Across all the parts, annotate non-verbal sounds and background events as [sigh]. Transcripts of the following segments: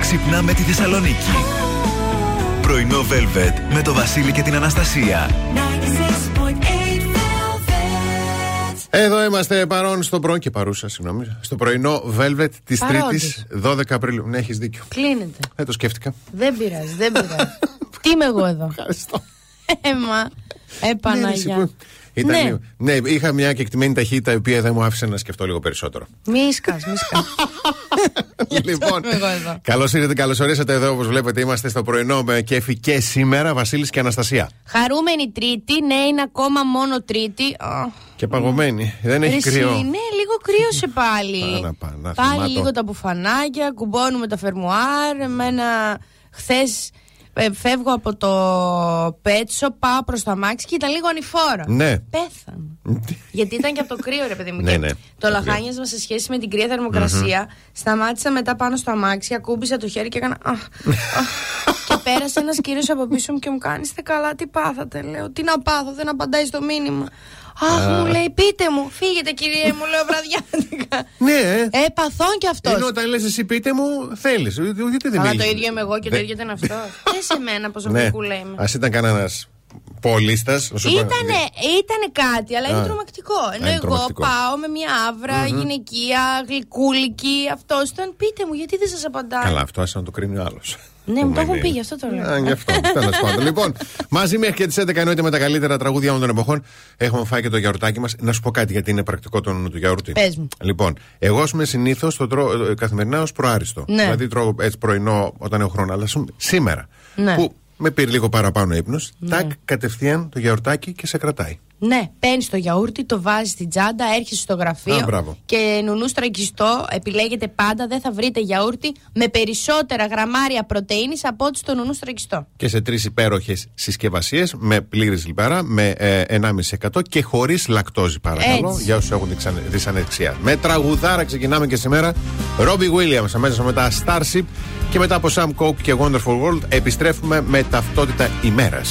ξυπνάμε τη Θεσσαλονίκη. Πρωινό Velvet με το Βασίλη και την Αναστασία. Εδώ είμαστε παρόν στο πρωί και παρούσα, συγγνώμη. Στο πρωινό Velvet της Τρίτης 12 Απριλίου. Ναι, έχεις δίκιο. Κλείνεται. Ε, το σκέφτηκα. Δεν πειράζει, δεν πειράζει. [laughs] Τι είμαι εγώ εδώ; Ευχαριστώ. Έμα. Ε, Παναγιά. Ήταν Ναι. λίγο- ναι, είχα μια κεκτημένη ταχύτητα η οποία δεν μου άφησε να σκεφτώ λίγο περισσότερο. Μη σκάς, μη σκάς. [laughs] λοιπόν, είμαι εγώ εδώ. καλώς ήρθατε, καλώς ορίσατε εδώ. Όπως βλέπετε, είμαστε στο πρωινό με κέφι και σήμερα, Βασίλης και Αναστασία. Χαρούμενη Τρίτη, ναι, είναι ακόμα μόνο Τρίτη. Αχ, Και παγωμένη. Δεν έχει εσύ, κρύο. Ναι, λίγο κρύωσε πάλι. [laughs] Πάνα, πάνα, πάλι θυμάτω. λίγο τα μπουφανάκια, κουμπώνουμε τα φερμουάρ. Εμένα χθες φεύγω από το πέτσο, πάω προς τα μάξι και ήταν λίγο ανηφόρα. Ναι. Πέθανα. Γιατί ήταν και από το κρύο, ρε παιδί μου. Ναι, Και ναι. Το λαχάνιασμα σε σχέση με την κρύα θερμοκρασία. Σταμάτησα μετά πάνω στο αμάξι, ακούμπησα το χέρι και έκανα. «Αχ, αχ». και πέρασε ένας κύριος από πίσω μου και μου κάνει Είστε καλά, τι πάθατε. Λέω, Τι να πάθω, δεν απαντάει στο μήνυμα. Αχ, μου λέει, πείτε μου, φύγετε κυρία μου, λέω βραδιάτικα. Ναι, ε. Ε, παθών κι αυτός. Ενώ όταν λες εσύ πείτε μου, θέλεις. Γιατί δεν Αλλά έχει. το ίδιο είμαι εγώ και το Δεν- ίδιο ήταν αυτό. [laughs] Δεν σε μένα, πόσο Ναι. κούλα είμαι. Α ήταν κανένας πολίστας. Ήτανε, ήτανε κάτι, αλλά είναι Α. τρομακτικό. Ενώ είναι εγώ τρομακτικό. πάω με μια άβρα γυναικεία, γλυκούλικη. Αυτός ήταν, πείτε μου, γιατί δεν σας απαντάει; Καλά, αυτό άσε να το κρίνει ο άλλος. Ναι, μου το έχουν πει, γι' αυτό το λέω. Α, γι' αυτό. Τέλος πάντων. [laughs] Λοιπόν, μαζί μέχρι και τις 11 εννοείται με τα καλύτερα τραγούδια όλων των εποχών. Έχουμε φάει και το γιαουρτάκι μας. Να σου πω κάτι γιατί είναι πρακτικό το όνομα του γιαουρτί. Πες μου. Λοιπόν, εγώ ας πούμε συνήθως το τρώω ε, καθημερινά ως προάριστο. Ναι. Δηλαδή τρώω έτσι πρωινό όταν έχω χρόνο. Αλλά ας πούμε, σήμερα Ναι. που με πήρε λίγο παραπάνω ύπνος, τάκ κατευθείαν το γιαουρτάκι και σε κρατάει. Ναι, παίρνει το γιαούρτι, το βάζεις στην τσάντα, έρχεσαι στο γραφείο Α, μπράβο. και νουνούς στραγγιστό. Επιλέγετε πάντα, δεν θα βρείτε γιαούρτι με περισσότερα γραμμάρια πρωτενη από ό,τι στο νουνούς στραγγιστό. Και σε τρεις υπέροχες συσκευασίες με πλήρης λιπαρά, με ε, 1,5% και χωρίς λακτόζη, παρακαλώ, Έτσι. για όσους έχουν δυσανε- δυσανεξία. Με τραγουδάρα ξεκινάμε και σήμερα. Robbie Williams, αμέσως μετά Starship και μετά από Sam Cooke και Wonderful World επιστρέφουμε με ταυτότητα ημέρας.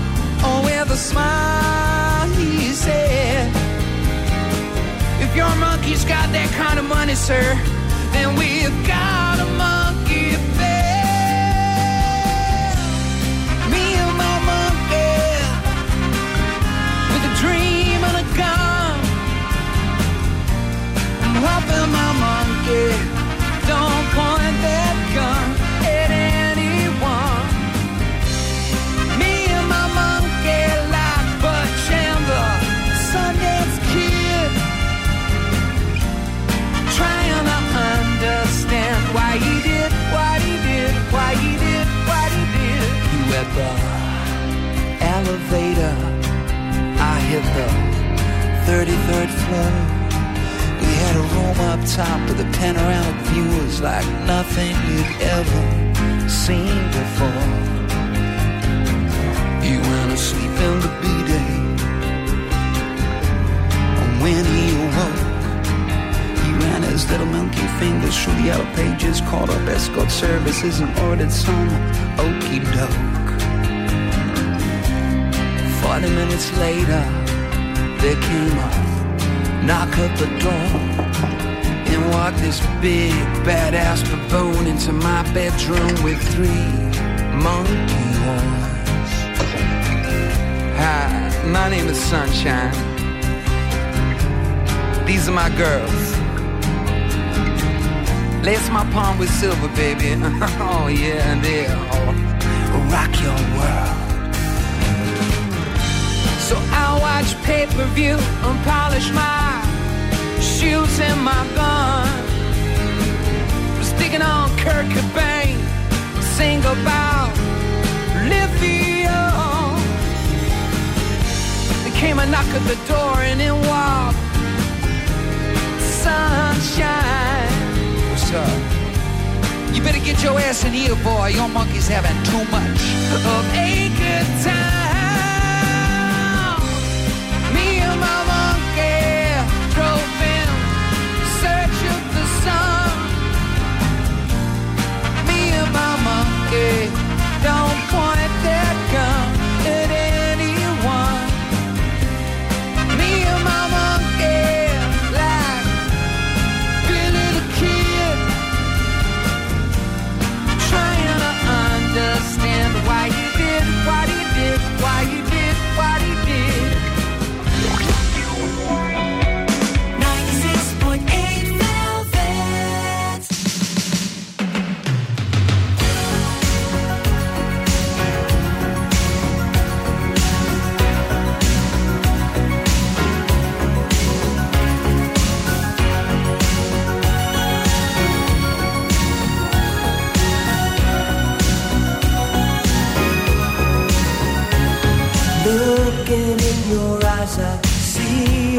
Oh, with a smile, he said, If your monkey's got that kind of money, sir, then we've got a monkey bed. Me and my monkey, with a dream and a gun. I'm hoping my 33rd floor. We had a room up top with a panoramic view. It was like nothing you'd ever seen before. He went to sleep in the B-day. And when he awoke, he ran his little monkey fingers through the yellow pages, called up escort services and ordered some okey doke. Forty minutes later, there came a knock at the door. And walk this big badass baboon into my bedroom with three monkey horns. Hi, my name is Sunshine. These are my girls. Lace my palm with silver, baby. [laughs] oh yeah, and they'll rock your world. So I'll watch pay-per-view and polish my shoes and my gun. Sticking on Kurt Cobain, sing about lithium. There came a knock at the door and in walked sunshine. What's up? You better get your ass in here, boy. Your monkey's having too much of a good time. que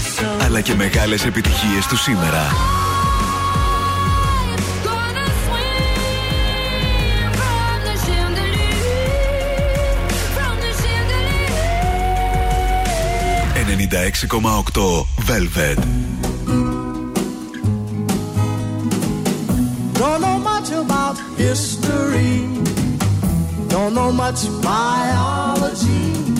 soul. αλλά και μεγάλες επιτυχίες του σήμερα. Gonna swing from the chandelier, from the chandelier. 96,8 Velvet. Don't know much about history. Don't know much biology.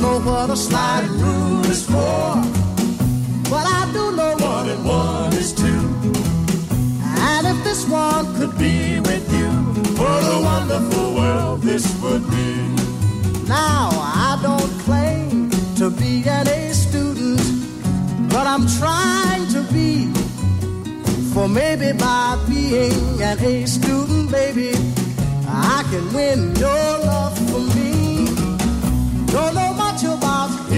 Know what a slide rule is for. But I do know one and one is two. And if this one could be with you, what a wonderful world this would be. Now, I don't claim to be an A student, but I'm trying to be. For maybe by being an A student, baby, I can win your love for me. Don't know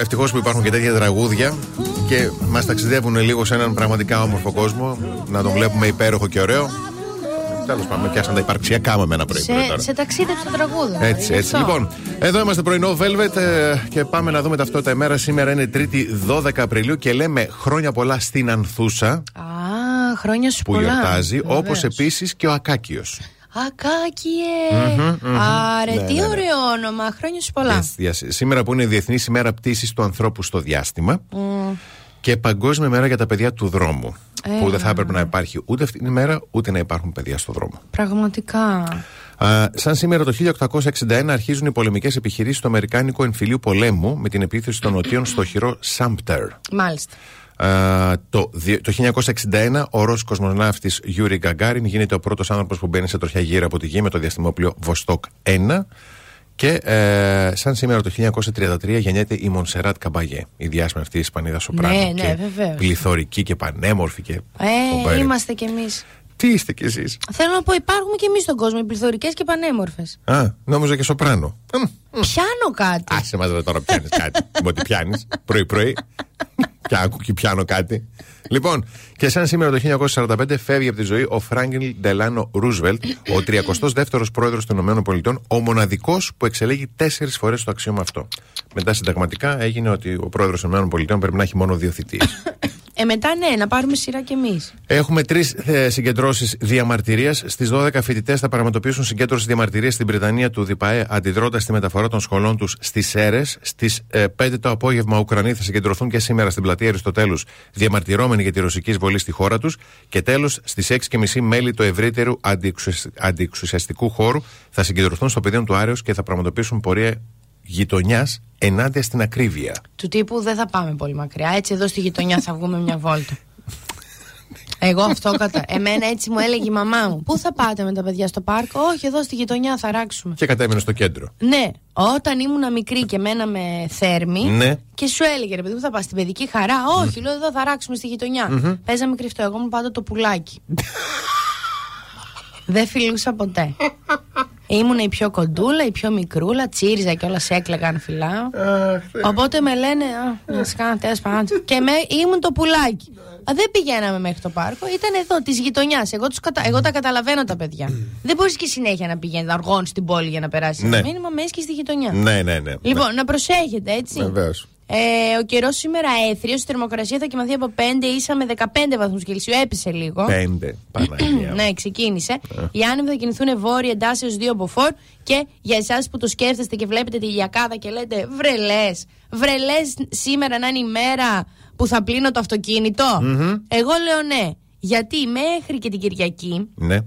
Ευτυχώ που υπάρχουν και τέτοια τραγούδια και μας ταξιδεύουν λίγο σε έναν πραγματικά όμορφο κόσμο. Να τον βλέπουμε υπέροχο και ωραίο. Τέλος πάντων, με πιάσαν τα υπαρξιακά με ένα πρωί. Σε, σε ταξίδευσε το τραγούδι. Έτσι, Είναι έτσι. αυτό. Λοιπόν, εδώ είμαστε πρωινό Velvet ε, και πάμε να δούμε ταυτότητα ημέρα. Σήμερα είναι 3η 12 Απριλίου και λέμε χρόνια πολλά στην Ανθούσα Α, χρόνια σου που πολλά. γιορτάζει, Βεβαίως. όπως επίσης και ο Ακάκιος. Ακάκιε! Άρε, Ναι, τι ναι, ναι. ωραίο όνομα. Χρόνια σου πολλά. Σήμερα που είναι Διεθνής ημέρα πτήσης του ανθρώπου στο διάστημα και Παγκόσμια μέρα για τα παιδιά του δρόμου. Που δεν θα έπρεπε να υπάρχει ούτε αυτή την ημέρα, ούτε να υπάρχουν παιδιά στο δρόμο. Πραγματικά. Α, σαν σήμερα το 1861 αρχίζουν οι πολεμικές επιχειρήσεις του Αμερικάνικου εμφυλίου πολέμου με την επίθεση των Νοτίων στο χειρό Σάμπτερ. Μάλιστα. Α, το, δι- το 1961 ο Ρώσος κοσμοναύτης Γιούρι Γκαγκάριν γίνεται ο πρώτος άνθρωπος που μπαίνει σε τροχιά γύρω από τη γη με το διαστημόπλιο Βοστόκ 1 και ε, σαν σήμερα το 1933 γεννιέται η Μονσεράτ Καμπαγέ, η διάσημη αυτή Ισπανίδα σοπράνο. Ναι, ναι, και βεβαίως. πληθωρική και πανέμορφη και Ε, φοβερή. είμαστε κι εμείς. Τι είστε κι εσείς; Θέλω να πω, υπάρχουμε κι εμείς στον κόσμο, οι πληθωρικές και πανέμορφες. Α, νόμιζα και σοπράνο. Μμ, Πιάνω κάτι. Άσε μας ρε τώρα πιάνεις κάτι. [laughs] Με ό,τι πιάνεις πρωί πρωί. και άκου και πιάνω κάτι. Λοιπόν, και σαν σήμερα το 1945 φεύγει από τη ζωή ο Φράγκελ Ντελάνο Ρούσβελτ, ο 32ο πρόεδρος των ΗΠΑ, ο μοναδικός που εξελέγει τέσσερις φορές στο αξίωμα αυτό. Μετά συνταγματικά έγινε ότι ο πρόεδρος των ΗΠΑ πρέπει να έχει μόνο δύο θητείες. [laughs] Ε, μετά ναι, να πάρουμε σειρά κι εμείς. Έχουμε τρεις ε, συγκεντρώσεις διαμαρτυρίας. Στις 12 φοιτητές θα πραγματοποιήσουν συγκέντρωση διαμαρτυρίας στην Βρετανία του ΔΙΠΑΕ, αντιδρώντας τη μεταφορά των σχολών τους στις ΣΕΡΕΣ. Στις 5 το απόγευμα, Ουκρανοί θα συγκεντρωθούν και σήμερα στην πλατεία Αριστοτέλους, διαμαρτυρώμενοι για τη ρωσική εισβολή στη χώρα τους. Και τέλος, στις 6.30 μέλη του ευρύτερου αντιεξουσ- αντιεξουσιαστικού χώρου θα συγκεντρωθούν στο πεδίο του Άρεο και θα πραγματοποιήσουν πορεία γειτονιάς ενάντια στην ακρίβεια. Του τύπου δεν θα πάμε πολύ μακριά. Έτσι εδώ στη γειτονιά θα βγούμε μια βόλτα. [laughs] Εγώ αυτό κατά. Εμένα έτσι μου έλεγε η μαμά μου. Πού θα πάτε με τα παιδιά στο πάρκο, Όχι, εδώ στη γειτονιά θα ράξουμε. Και κατέβαινε στο κέντρο. Ναι, όταν ήμουν μικρή και μέναμε θέρμη Ναι. και σου έλεγε ρε παιδί μου θα πας στην παιδική χαρά; Όχι, λέω εδώ θα ράξουμε στη γειτονιά. Παίζαμε κρυφτό. Εγώ μου πάντα το πουλάκι. [laughs] Δεν φιλούσα ποτέ. Ήμουν η πιο κοντούλα, η πιο μικρούλα, τσίριζα και όλα σε έκλαιγα αν φυλάω. Οπότε με λένε, Α, να σε κάνω τέλο πάντων. Και με, ήμουν το πουλάκι. Α, δεν πηγαίναμε μέχρι το πάρκο, ήταν εδώ, της γειτονιάς. Εγώ, τους κατα... Εγώ τα καταλαβαίνω τα παιδιά. δεν μπορείς και συνέχεια να πηγαίνεις, να οργώνεις στην πόλη για να περάσεις Ναι. ένα μήνυμα, με και στη γειτονιά. Ναι, ναι, ναι. Λοιπόν, να προσέχετε, έτσι. Βεβαίως. Ε, ο καιρός σήμερα έθριο, η θερμοκρασία θα κοιμαθεί από 5 ίσα με 15 βαθμούς Κελσίου. Έπεσε λίγο. Πέντε. Παναγία. ναι, ξεκίνησε. Οι άνεμοι θα κινηθούν βόρεια εντάσσεως 2 από 4 και για εσάς που το σκέφτεστε και βλέπετε τη γιακάδα και λέτε βρελές, βρελές σήμερα να είναι η μέρα που θα πλύνω το αυτοκινητο Εγώ λέω ναι. Γιατί μέχρι και την Κυριακή Ναι.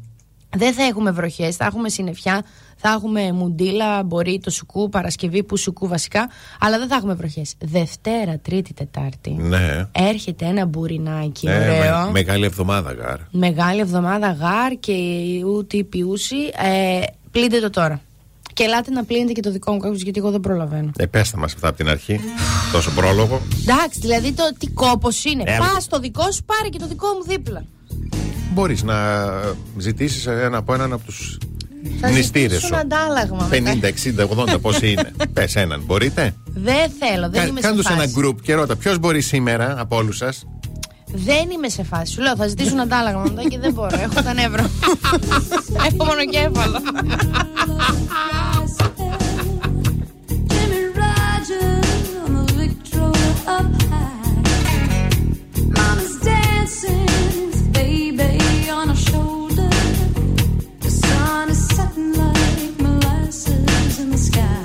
δεν θα έχουμε βροχές, θα έχουμε συννεφιά, θα έχουμε μουντίλα, μπορεί το σουκού, Παρασκευή που σουκού βασικά, αλλά δεν θα έχουμε βροχές. Δευτέρα, Τρίτη, Τετάρτη. Ναι. Έρχεται ένα μπουρινάκι Ε, ωραίο. με- μεγάλη εβδομάδα, γάρ. Μεγάλη εβδομάδα γάρ και ούτι πιούση. Ε, πλύντε το τώρα. Και ελάτε να πλύνετε και το δικό μου κάκος γιατί εγώ δεν προλαβαίνω. Ε, πέστε μας αυτά από την αρχή. Τόσο πρόλογο. Εντάξει, δηλαδή το τι κόπος είναι. Ε, Πας αλλά- στο δικό σου, πάρε και το δικό μου δίπλα. Μπορείς να ζητήσεις ένα από έναν από τους Θα μνηστήρες ζητήσουν σου. αντάλλαγμα. μετά. 50, 60, 80 πόσοι είναι. [laughs] Πες έναν, μπορείτε; Δεν θέλω, δεν είμαι σε Κάντου φάση. ένα group και ρώτα ποιος μπορεί σήμερα από όλους σας; Δεν είμαι σε φάση. Σου λέω, θα ζητήσουν αντάλλαγμα μετά και δεν μπορώ. Έχω τα νεύρα. [laughs] Έχω μονοκέφαλο. Jimmy Rogers on the Victrola up sky.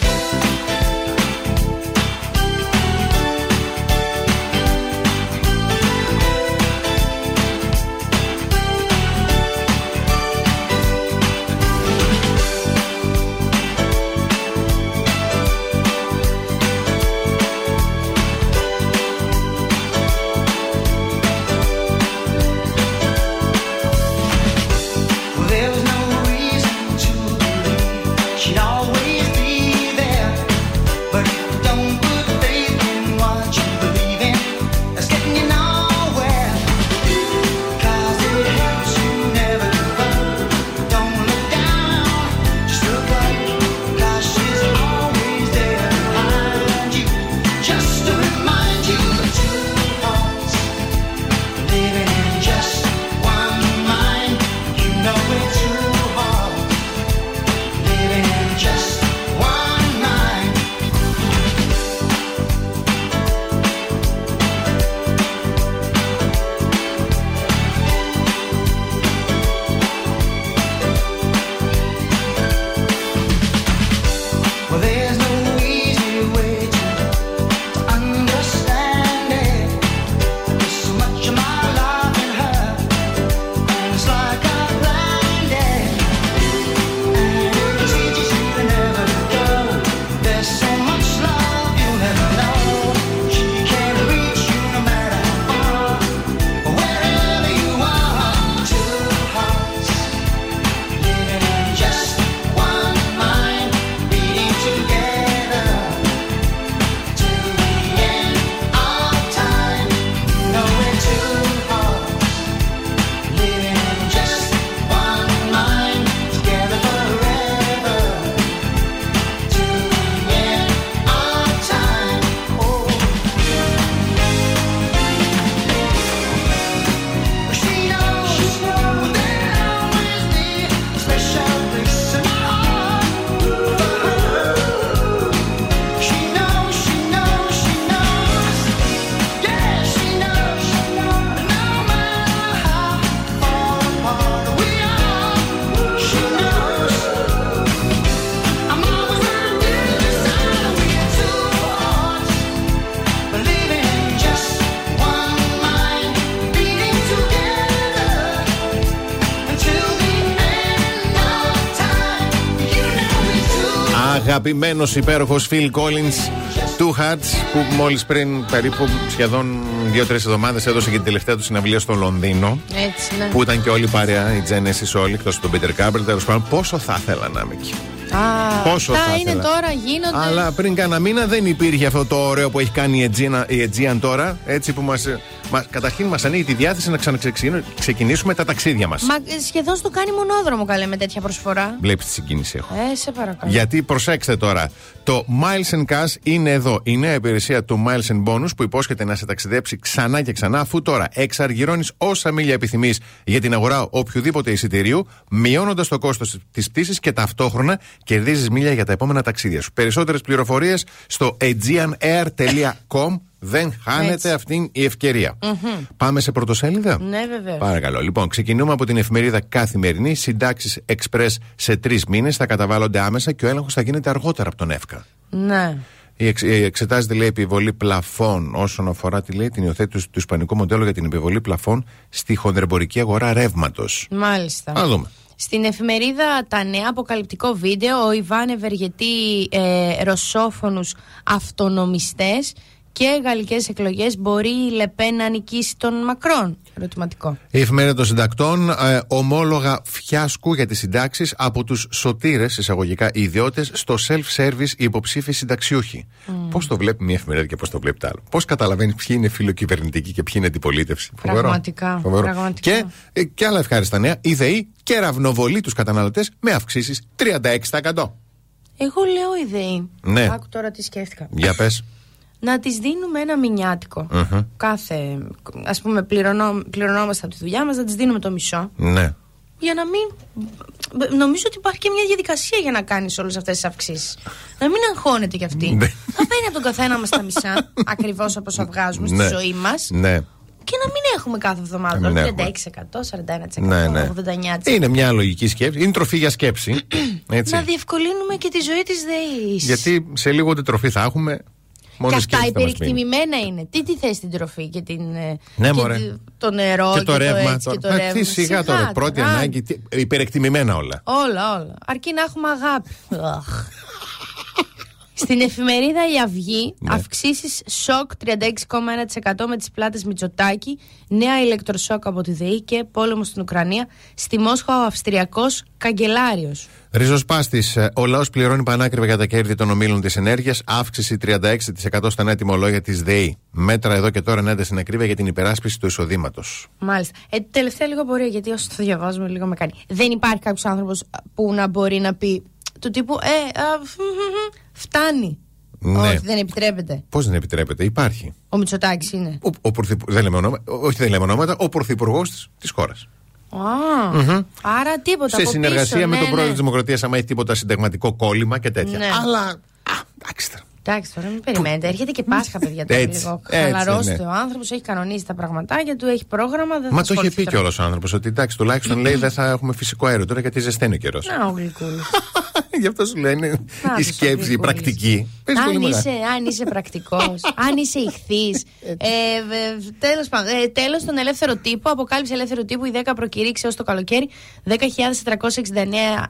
Αγαπημένος υπέροχος Phil Collins Two Hearts που μόλις πριν περίπου σχεδόν δύο-τρεις εβδομάδες έδωσε και την τελευταία του συναυλία στο Λονδίνο. Έτσι, ναι. Που ήταν και όλη η παρέα, η Genesis όλοι, εκτός του Peter Gabriel. Τέλος πάντων, πόσο θα ήθελα να είμαι εκεί. Α, Πόσο αυτά θα είναι ήθελα. τώρα, γίνονται. Αλλά πριν κάνα μήνα δεν υπήρχε αυτό το ωραίο που έχει κάνει η Aegean, η Aegean τώρα. Έτσι που μας. Μας, καταρχήν μας ανοίγει τη διάθεση να ξαναξεκινήσουμε τα ταξίδια μας. Μα ε, σχεδόν στο κάνει μονόδρομο καλέ με τέτοια προσφορά. Βλέπεις τη συγκίνηση έχω. Ε, σε παρακαλώ. Γιατί προσέξτε τώρα, το Miles and Cash είναι εδώ. Η νέα υπηρεσία του Miles and Bonus που υπόσχεται να σε ταξιδέψει ξανά και ξανά, αφού τώρα εξαργυρώνεις όσα μίλια επιθυμείς για την αγορά οποιοδήποτε εισιτηρίου, μειώνοντας το κόστος της πτήσης και ταυτόχρονα κερδίζεις μίλια για τα επόμενα ταξίδια σου. Περισσότερες πληροφορίες στο aegeanair.com. Δεν χάνετε Έτσι. αυτήν η ευκαιρία. Πάμε σε πρωτοσέλιδα; Ναι, βεβαίως. Παρακαλώ. Λοιπόν, ξεκινούμε από την εφημερίδα Καθημερινή. Συντάξεις Express σε τρεις μήνες θα καταβάλλονται άμεσα και ο έλεγχος θα γίνεται αργότερα από τον ΕΦΚΑ. Ναι. Η εξ- η εξετάζεται, λέει, επιβολή πλαφών όσον αφορά τη, λέει, την υιοθέτηση του Ισπανικού μοντέλου για την επιβολή πλαφών στη χονδρεμπορική αγορά ρεύματος. Μάλιστα. Α δούμε. Στην εφημερίδα Τα Νέα αποκαλυπτικό βίντεο, ο Ιβάν ευεργετεί ε, ρωσόφωνους αυτονομιστές και γαλλικές εκλογές μπορεί η Λεπέ να νικήσει τον Μακρόν. Ερωτηματικό. Η εφημερίδα των συντακτών, ε, ομόλογα φιάσκου για τις συντάξεις από τους σωτήρες, εισαγωγικά ιδιώτες, στο self-service οι υποψήφοι συνταξιούχοι. Πώς το βλέπει μία εφημερίδα και πώς το βλέπει το άλλο. Πώς καταλαβαίνει ποιοι είναι φιλοκυβερνητικοί και ποιοι είναι αντιπολίτευση; Φοβερό. Πραγματικά, Φοβερό. πραγματικά. Και, ε, και άλλα ευχάριστα νέα. Η ΔΕΗ κεραυνοβολεί τους καταναλωτές με αυξήσεις 36%. Εγώ λέω ιδέη. Ναι. Άκου τώρα τι σκέφτηκα. Για πες. Να τις δίνουμε ένα μηνιάτικο. Κάθε, ας πούμε, πληρωνό, πληρωνόμαστε από τη δουλειά μας, να τις δίνουμε το μισό. Ναι. Για να μην. Νομίζω ότι υπάρχει και μια διαδικασία για να κάνεις όλες αυτές τις αυξήσεις. Να μην αγχώνεται κι αυτή. Ναι. θα παίρνει από τον καθένα μας τα μισά, [laughs] ακριβώς όπως όσα βγάζουμε στη ναι. ζωή μας. Ναι. Και να μην έχουμε κάθε εβδομάδα Να μην τώρα έχουμε. 36%, 41%, Ναι, ναι. 89%. Είναι μια λογική σκέψη. Είναι τροφή για σκέψη. [clears throat] Έτσι. Να διευκολύνουμε και τη ζωή της ΔΕΗ. Γιατί σε λίγο ούτε τροφή θα έχουμε. Μόνος Και η αυτά σκέψη θα μας μείνει. υπερεκτιμημένα είναι. Τι τι θες την τροφή και, την, ε, Ναι, και μωρέ. τη- το νερό και το ρεύμα. έτσι, και το Μα ρεύμα. Τι σιγά τώρα, πρώτη τώρα. ανάγκη. τι- Υπερεκτιμημένα όλα. Όλα, όλα. Αρκεί να έχουμε αγάπη. Αχ. Στην εφημερίδα Η Αυγή, Ναι. αυξήσεις σοκ 36,1% με τις πλάτες Μητσοτάκη, νέα ηλεκτροσόκ από τη ΔΕΗ και πόλεμο στην Ουκρανία. Στη Μόσχα ο Αυστριακός καγκελάριος. Ριζοσπάστη. Ο λαός πληρώνει πανάκριβα για τα κέρδη των ομίλων της ενέργειας. Αύξηση 36% στα νέα τιμολόγια της ΔΕΗ. Μέτρα εδώ και τώρα ενέργεια στην ακρίβεια για την υπεράσπιση του εισοδήματος. Μάλιστα. Ε, τελευταία λίγο πορεία, γιατί όσο το διαβάζουμε λίγο με κάνει. Δεν υπάρχει κάποιος άνθρωπος που να μπορεί να πει του τύπου Ε, α, φ, φ, φ, φτάνει. Ναι. Όχι, δεν επιτρέπεται. Πώς δεν επιτρέπεται, υπάρχει. Ο Μητσοτάκης είναι. Ο, ο πρωθυπου- δεν λέμε ονόματα, όχι δεν λέμε ονόματα, ο πρωθυπουργός της χώρας. Α, Άρα τίποτα. Σε από συνεργασία πίσω, με ναι, τον πρόεδρο ναι. της Δημοκρατίας, άμα έχει τίποτα συνταγματικό κόλλημα και τέτοια. Ναι. Αλλά. Α, εντάξει τώρα. Εντάξει, τώρα μην περιμένετε. Έρχεται και Πάσχα, παιδιά. Τώρα Έτσι, λίγο. έτσι, Χαλαρώστε. ναι. Ο άνθρωπο έχει κανονίσει τα πραγματάκια του, έχει πρόγραμμα. Δεν Μα θα το είχε ασχοληθεί πει τώρα. κιόλας ο άνθρωπος ότι εντάξει, τουλάχιστον λέει δεν θα έχουμε φυσικό αέριο τώρα γιατί ζεσταίνει ο καιρός. Να, ο Γλυκούλης. [laughs] Γι' αυτό σου λένε Να, η τους ο σκέψη, η Γλυκούλης. πρακτική. Παίζει πολύ Αν μεγάλη. είσαι, αν είσαι πρακτικός, [laughs] αν είσαι ηχθής. ε, Τέλος πάντων, ε, τέλος τον ελεύθερο τύπο. Αποκάλυψη ελεύθερου τύπου η 10 προκηρύξει έω το καλοκαίρι 10.469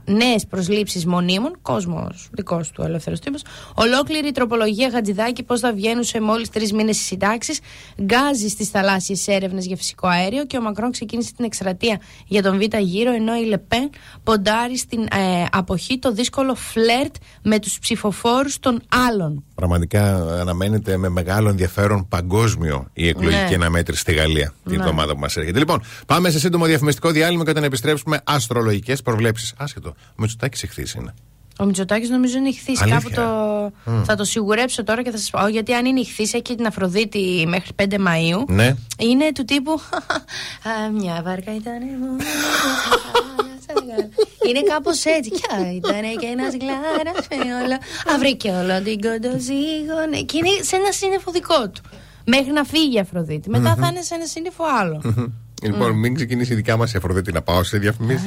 νέες προσλήψεις μονίμων. Κόσμος δικός του ελεύθερος τύπος. Ολόκληρη η τροπολογία Χατζηδάκη πώς θα βγαίνουν σε μόλις τρεις μήνες οι συντάξεις. Γκάζι στις θαλάσσιες έρευνες για φυσικό αέριο. Και ο Μακρόν ξεκίνησε την εκστρατεία για τον Β' γύρο. Ενώ η Λεπέν ποντάρει στην ε, αποχή το δύσκολο φλερτ με τους ψηφοφόρους των άλλων. Πραγματικά αναμένεται με μεγάλο ενδιαφέρον παγκόσμιο η εκλογική Ναι. αναμέτρηση στη Γαλλία την Ναι. εβδομάδα που μας έρχεται. Λοιπόν, πάμε σε σύντομο διαφημιστικό διάλειμμα και όταν επιστρέψουμε αστρολογικές προβλέψεις. Άσχετο. Ο Μητσοτάκη εχθή είναι. Ο Μητσοτάκης νομίζω είναι ηχθής. Αλήθεια. Κάπου το. Θα το σιγουρέψω τώρα και θα σας πω. Γιατί αν είναι ηχθής, έχει και την Αφροδίτη μέχρι 5 Μαου. Ναι. Είναι του τύπου. [laughs] «Α, Μια βάρκα ήταν μόνο. Είναι κάπως έτσι. Κι ήταν και ένας γλάρας όλο. Αυρήκε όλο την κοντοζύγωνε. Και είναι σε ένα σύννεφο δικό του. Μέχρι να φύγει η Αφροδίτη. Μετά θα είναι σε ένα σύννεφο άλλο. Λοιπόν, μην ξεκινήσει η δικιά μας η Αφροδίτη να πάω σε διαφημίσεις.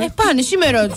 Ε, πάνε σήμερα του.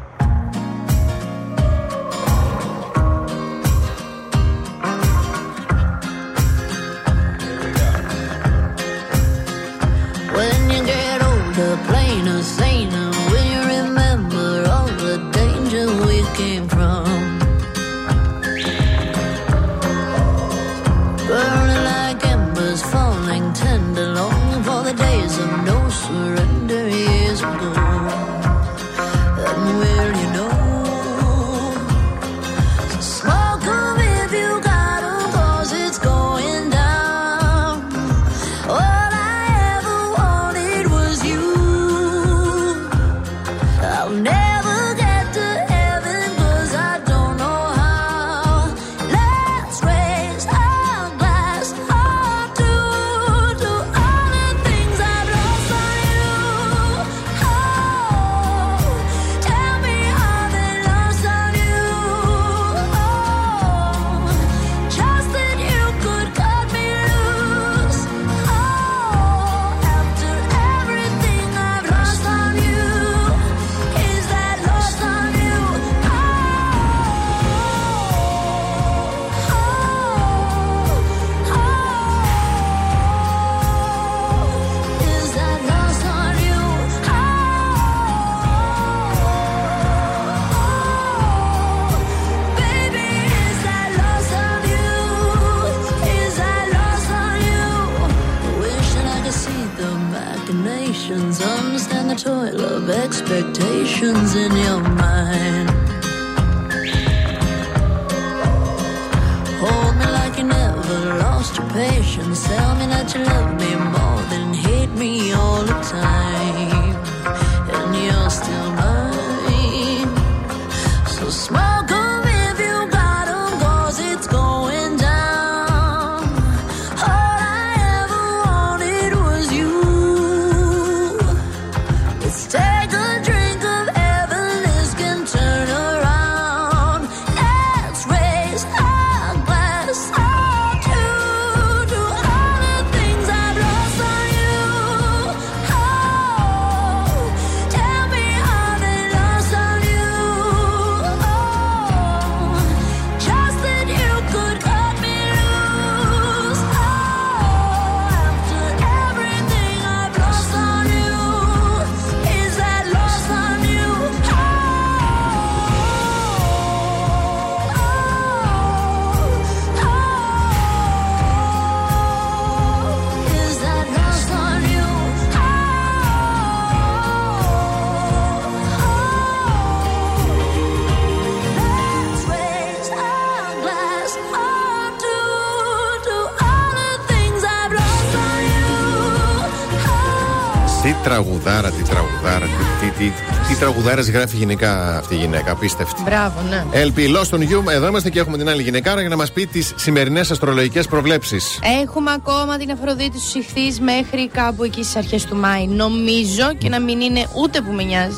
Τι τραγουδάρες γράφει γενικά αυτή η γυναίκα, απίστευτη. Μπράβο, ναι. LP Lost on You, εδώ είμαστε και έχουμε την άλλη γυναικάρα για να μας πει τις σημερινές αστρολογικές προβλέψεις. Έχουμε ακόμα την Αφροδίτη στους ηχθείς μέχρι κάπου εκεί στις αρχές του Μάη. Νομίζω και να μην είναι ούτε που με νοιάζει.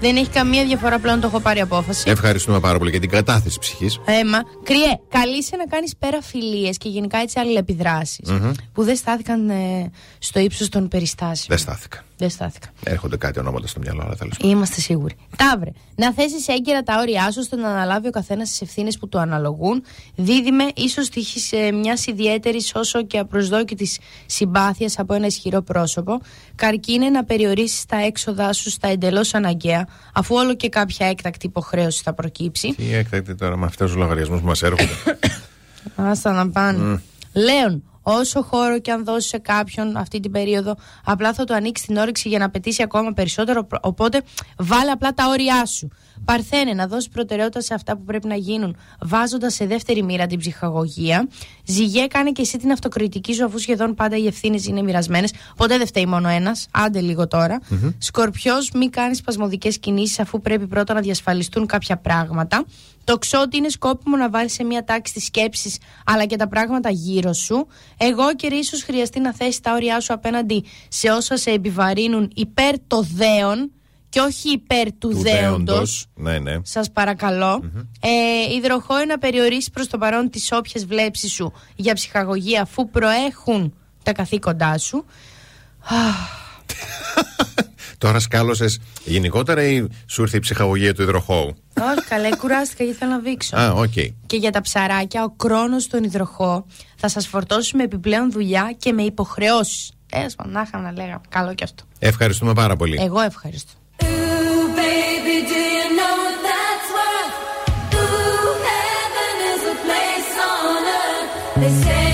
Δεν έχει καμία διαφορά πλέον, το έχω πάρει απόφαση. Ευχαριστούμε πάρα πολύ για την κατάθεση ψυχής. Έμα, κρυέ, καλείσαι να κάνεις πέρα φιλίε και γενικά έτσι αλληλεπιδράσεις, που δεν στάθηκαν ε, στο ύψος των περιστάσεων. Δεν στάθηκα. Δεν στάθηκαν. Έρχονται κάτι ονόματα στο μυαλό, αλλά τέλος πάντων. Είμαστε σίγουροι. Ταύρε, να θέσεις έγκαιρα τα όρια σου ώστε να αναλάβει ο καθένας τις ευθύνες που του αναλογούν. Δίδυμε, ίσως τύχεις ε, μιας ιδιαίτερης όσο και απροσδόκητης συμπάθειας από ένα ισχυρό πρόσωπο. Καρκίνε να περιορίσεις τα έξοδά σου στα εντελώς αναγκαία, αφού όλο και κάποια έκτακτη υποχρέωση θα προκύψει. Τι έκτακτη τώρα με αυτού τους λογαριασμούς που μας έρχονται. [coughs] Άστα να πάνε. Λέων, όσο χώρο και αν δώσει σε κάποιον αυτή την περίοδο, απλά θα του ανοίξει την όρεξη για να πετύσει ακόμα περισσότερο. Οπότε βάλε απλά τα όρια σου. Παρθένε, να δώσει προτεραιότητα σε αυτά που πρέπει να γίνουν, βάζοντας σε δεύτερη μοίρα την ψυχαγωγία. Ζυγέ, κάνε και εσύ την αυτοκριτική σου, αφού σχεδόν πάντα οι ευθύνες είναι μοιρασμένες. Ποτέ δεν φταίει μόνο ένας. Άντε λίγο τώρα. Σκορπιός, μην κάνεις σπασμωδικές κινήσεις, αφού πρέπει πρώτα να διασφαλιστούν κάποια πράγματα. Το ξότι είναι σκόπιμο να βάλεις σε μια τάξη τι σκέψει αλλά και τα πράγματα γύρω σου. Εγώ και ίσως χρειαστεί να θέσεις τα όρια σου απέναντι σε όσα σε επιβαρύνουν υπέρ το δέον και όχι υπέρ του, Του δέοντος. δέοντος. Ναι, ναι. Σας παρακαλώ. Ε, υδροχό είναι να περιορίσει προς το παρόν τις όποιες βλέψεις σου για ψυχαγωγία αφού προέχουν τα καθήκοντά σου. [laughs] Τώρα σκάλωσες γενικότερα ή σου ήρθε η ψυχαγωγία του υδροχώου; Όχι, καλά, κουράστηκα γιατί θέλω να βήξω. Α, οκ. Και για τα ψαράκια, ο χρόνος στον υδροχόο θα σας φορτώσει με επιπλέον δουλειά και με υποχρεώσεις. Τέλος πάντων, να είχαμε να λέγαμε. Καλό κι αυτό. Ευχαριστούμε πάρα πολύ. Εγώ ευχαριστώ. They say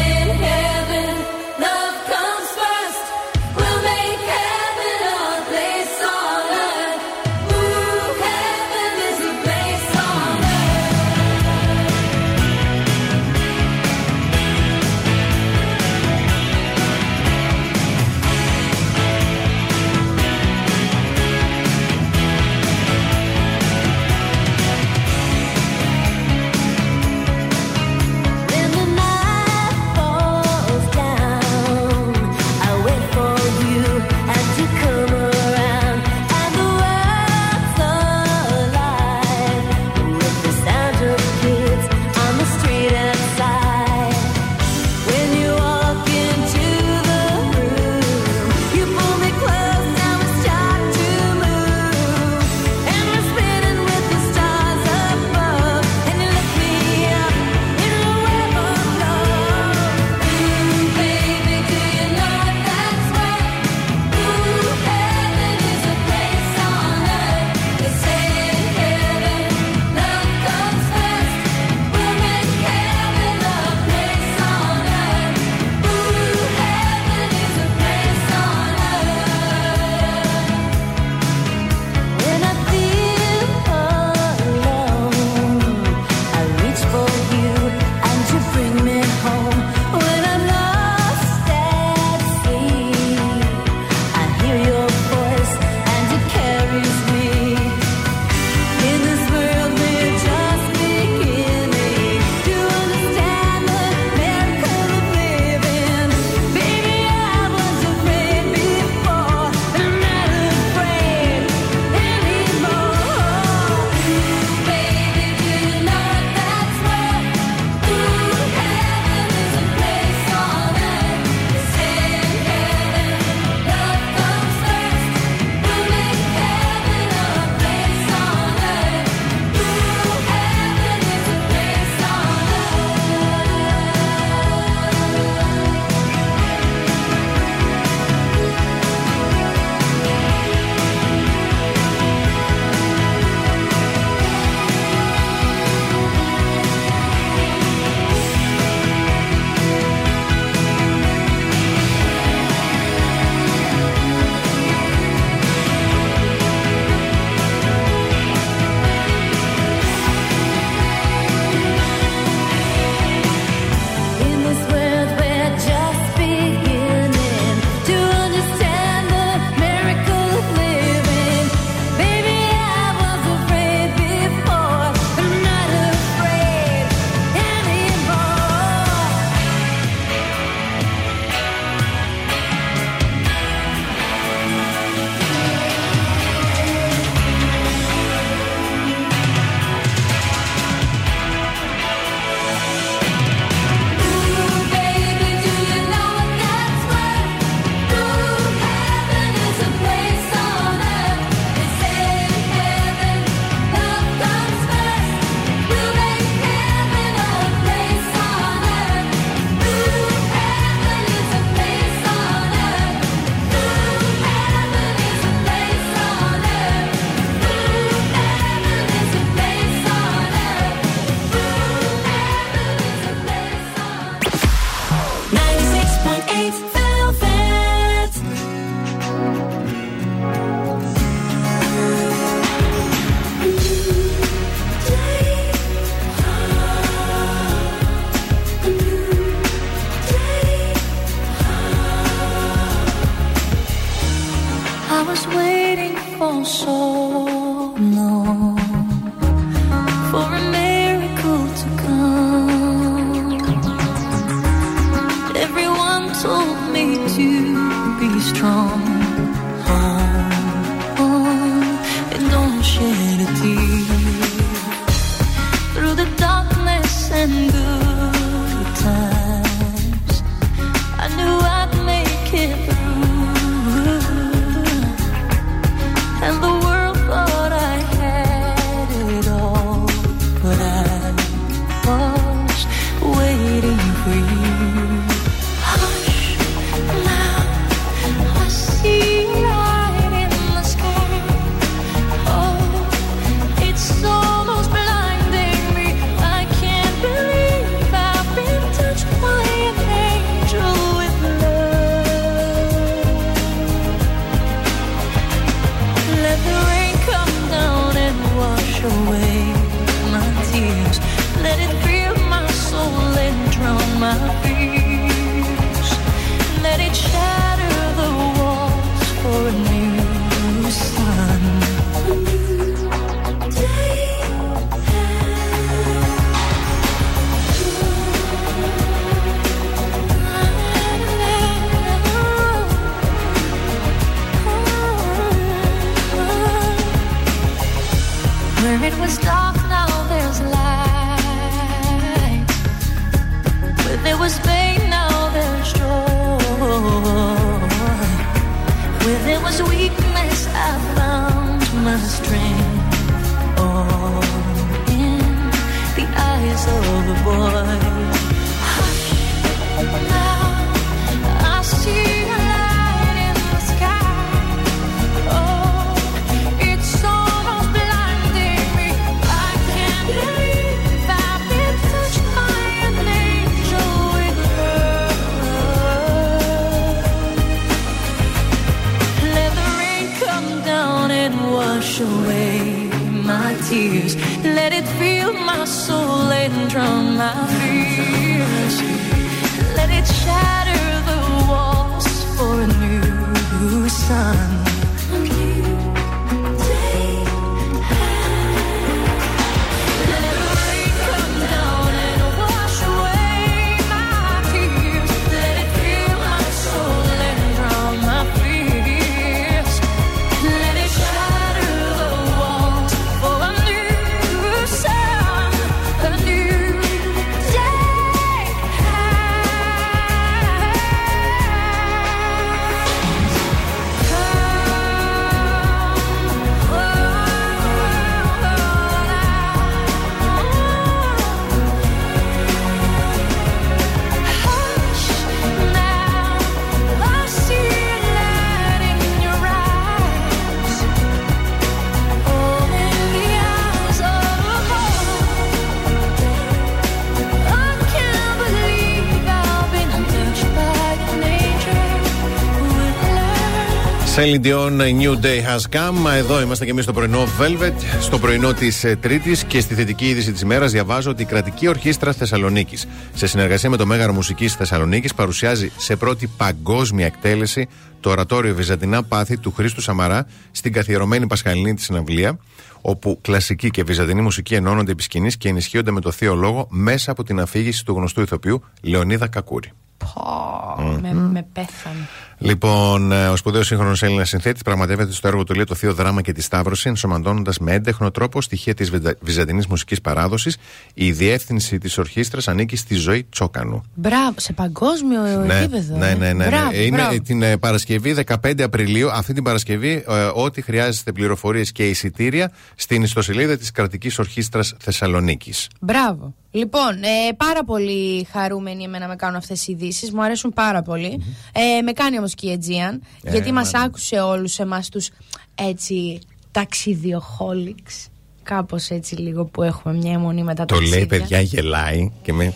Celine Dion, A New Day Has Come. Εδώ είμαστε και εμείς στο πρωινό Velvet, στο πρωινό της Τρίτης και στη θετική είδηση της ημέρα διαβάζω ότι η κρατική ορχήστρα Θεσσαλονίκης, σε συνεργασία με το Μέγαρο Μουσικής Θεσσαλονίκης, παρουσιάζει σε πρώτη παγκόσμια εκτέλεση το ορατόριο Βυζαντινά Πάθη του Χρήστου Σαμαρά στην καθιερωμένη Πασχαλινή της συναυλία, όπου κλασική και βυζαντινή μουσική ενώνονται επί σκηνής και ενισχύονται με το θείο λόγο μέσα από την αφήγηση του γνωστού ηθοποιού Λεωνίδα Κακούρη. Πω, με, με πέθανε. Λοιπόν, ε, ο σπουδαίος σύγχρονος Έλληνας συνθέτης πραγματεύεται στο έργο του λέει το Θείο Δράμα και τη Σταύρωση, ενσωματώνοντας με έντεχνο τρόπο στοιχεία της βυζαντινής μουσικής παράδοσης. Η διεύθυνση της ορχήστρας ανήκει στη ζωή Τσόκανου. Μπράβο, σε παγκόσμιο επίπεδο. ναι, ε. ναι, ναι, ναι. Μπράβο, Είναι μπράβο. την ε, Παρασκευή 15 Απριλίου, αυτή την Παρασκευή, ε, ό,τι χρειάζεστε πληροφορίες και εισιτήρια στην ιστοσελίδα της Κρατικής Ορχήστρας Θεσσαλονίκης. Μπράβο. Λοιπόν, ε, πάρα πολύ χαρούμενοι εμένα με κάνουν αυτές οι ειδήσεις. Μου αρέσουν πάρα πολύ. Ε, με κάνει όμως και η Aegean, Ε, γιατί μας μάνα. άκουσε όλους εμάς τους έτσι ταξιδιοχόλιξ. Κάπως έτσι λίγο που έχουμε μια αιμονή με τα Το ταξίδια. λέει, παιδιά, γελάει και με.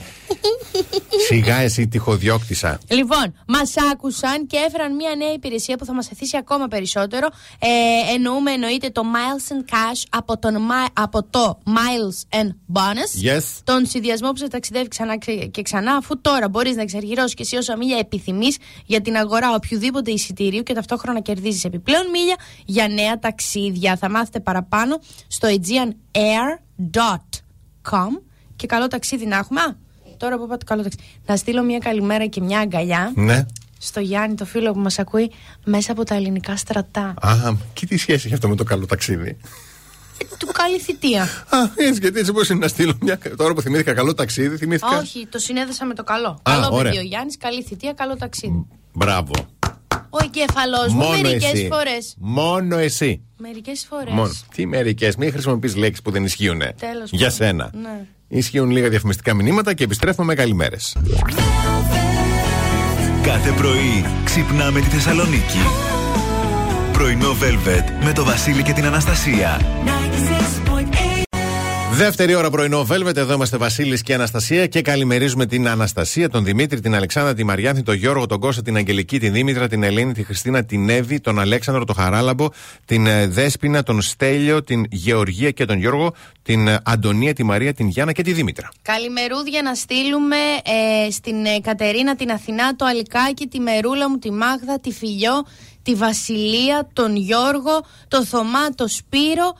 Σιγά εσύ τυχοδιώκτησα. Λοιπόν, μας άκουσαν και έφεραν μια νέα υπηρεσία που θα μας εθίσει ακόμα περισσότερο. Ε, εννοούμε, εννοείται το Miles and Cash από, τον, Mi- από το Miles and Bonus. Yes. Τον συνδυασμό που σε ταξιδεύει ξανά ξε- και ξανά, αφού τώρα μπορείς να εξαργυρώσεις και εσύ όσα μίλια επιθυμείς για την αγορά οποιοδήποτε εισιτήριου και ταυτόχρονα κερδίζεις επιπλέον μίλια για νέα ταξίδια. Θα μάθετε παραπάνω στο aegeanair.com και καλό ταξίδι να έχουμε. Α, τώρα που είπα το καλό ταξίδι. Να στείλω μια καλημέρα και μια αγκαλιά Ναι. στο Γιάννη, το φίλο που μας ακούει μέσα από τα ελληνικά στρατά. Α, και τι σχέση έχει αυτό με το καλό ταξίδι; Του καλή θητεία. Α, έτσι, γιατί έτσι μπορείς να στείλω μια. Τώρα που θυμήθηκα καλό ταξίδι, θυμήθηκα. Όχι, το συνέδεσα με το καλό. καλό ωραία. παιδί ο Γιάννης, καλή θητεία, καλό ταξίδι. Μπράβο. Ο εγκέφαλός μου μερικές εσύ. φορές. Μόνο εσύ. Μερικές φορές. Μόνο. Τι μερικές, μην χρησιμοποιείς λέξεις που δεν ισχύουν. Τέλος Για πάντων. σένα. Ναι. Ισχύουν λίγα διαφημιστικά μηνύματα και επιστρέφουμε με καλημέρες. Κάθε πρωί ξυπνάμε τη Θεσσαλονίκη. Πρωινό Velvet με το Βασίλη και την Αναστασία. Δεύτερη ώρα πρωινό Velvet, εδώ είμαστε Βασίλης και Αναστασία και καλημερίζουμε την Αναστασία, τον Δημήτρη, την Αλεξάνδρα, τη Μαριάνθη, τον Γιώργο, τον Κώστα, την Αγγελική, την Δήμητρα, την Ελένη, τη Χριστίνα, την Εύη, τον Αλέξανδρο, τον Χαράλαμπο, την ε, Δέσποινα, τον Στέλιο, την Γεωργία και τον Γιώργο, την ε, Αντωνία, τη Μαρία, την Γιάννα και τη Δήμητρα. Καλημερούδια να στείλουμε ε, στην ε, Κατερίνα, την Αθηνά, το Αλικάκι, τη Μερούλα μου, τη Μάγδα, τη Φιλιό, τη Βασιλεία, τον Γιώργο, το Θωμά, το Σπύρο,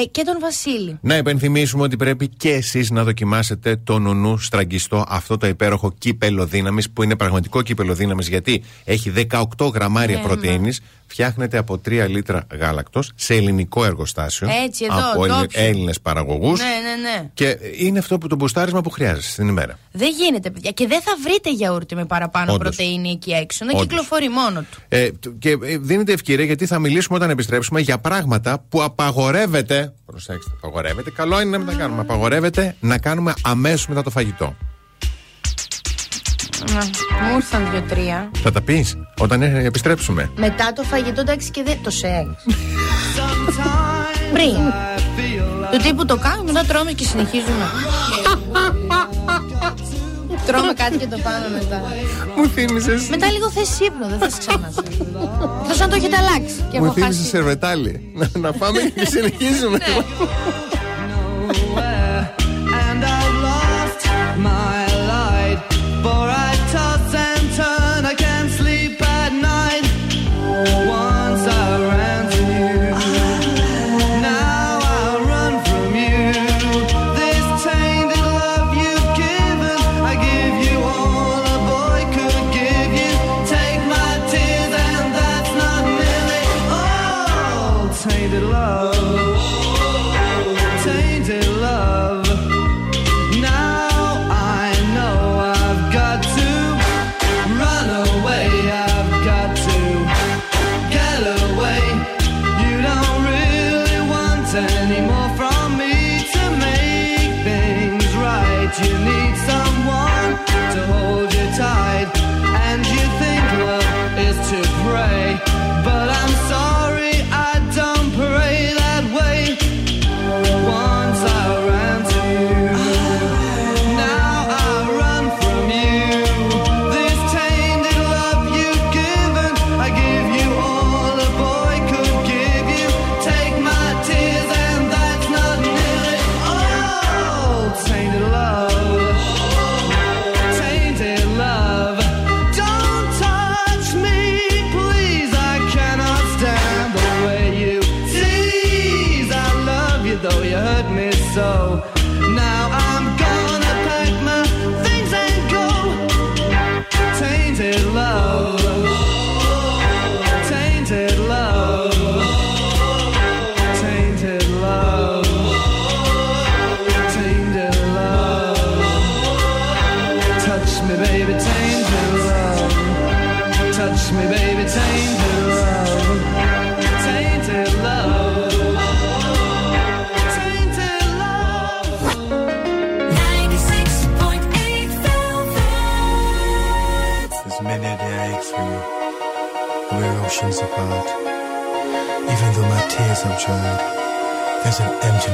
ε, και τον Βασίλη. Να υπενθυμίσουμε ότι πρέπει και εσείς να δοκιμάσετε το νουνού στραγγιστό, αυτό το υπέροχο κύπελο δύναμης, που είναι πραγματικό κύπελο δύναμης, γιατί έχει 18 γραμμάρια Ναι, πρωτενη, φτιάχνεται από 3 λίτρα γάλακτος σε ελληνικό εργοστάσιο. Έτσι, εδώ, από ντόπιο. Έλληνες παραγωγούς. Ναι, ναι, ναι. Και είναι αυτό που το μπουστάρισμα που χρειάζεσαι στην ημέρα. Δεν γίνεται, παιδιά. Και δεν θα βρείτε γιαούρτι με παραπάνω Όντως. πρωτενη εκεί έξω. Να Όντως. κυκλοφορεί μόνο του. Ε, τ- και ε, δίνεται ευκαιρία γιατί θα μιλήσουμε όταν επιστρέψουμε για πράγματα που απαγορεύεται. Προσέξτε, απαγορεύεται. Καλό είναι να μην τα κάνουμε. Απαγορεύεται να κάνουμε αμέσως μετά το φαγητό. Να, Μου ήρθαν δύο-τρία. Θα τα πεις όταν ε, επιστρέψουμε. Μετά το φαγητό, εντάξει και δεν το σεξ. Πριν. Του τύπου το κάνουμε, μετά τρώμε και συνεχίζουμε. [laughs] τρώμε κάτι και το πάμε μετά. Μου θύμισες. Μετά λίγο θες ύπνο, δεν θες ξανά. Θα σαν το έχετε αλλάξει. Και Μου έχω θύμισες χάσει. σερβετάλι. Να, να πάμε και συνεχίζουμε. Ναι. [laughs] and I've lost my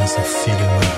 has a feeling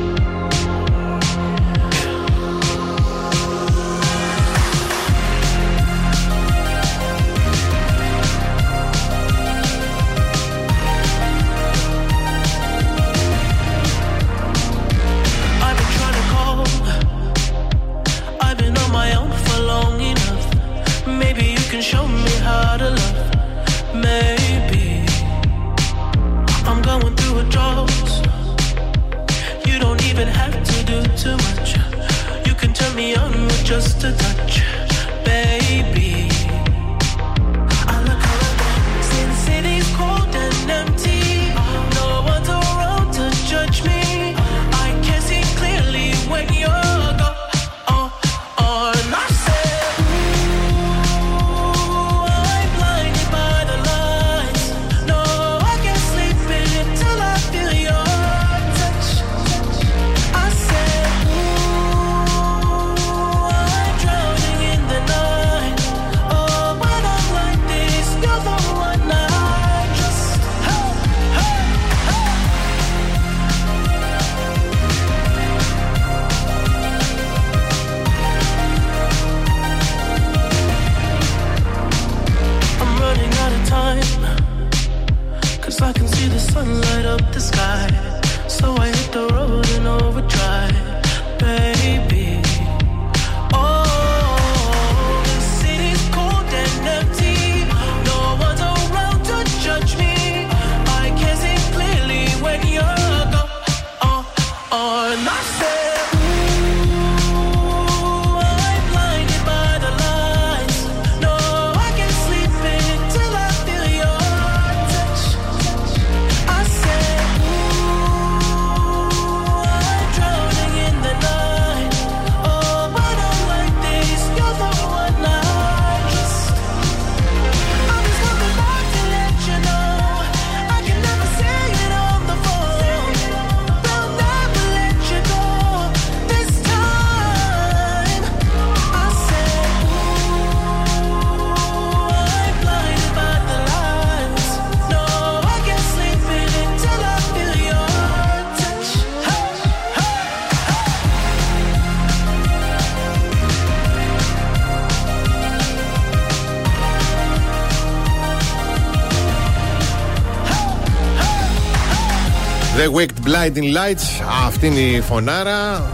Blinding Lights. Αυτή είναι η φωνάρα.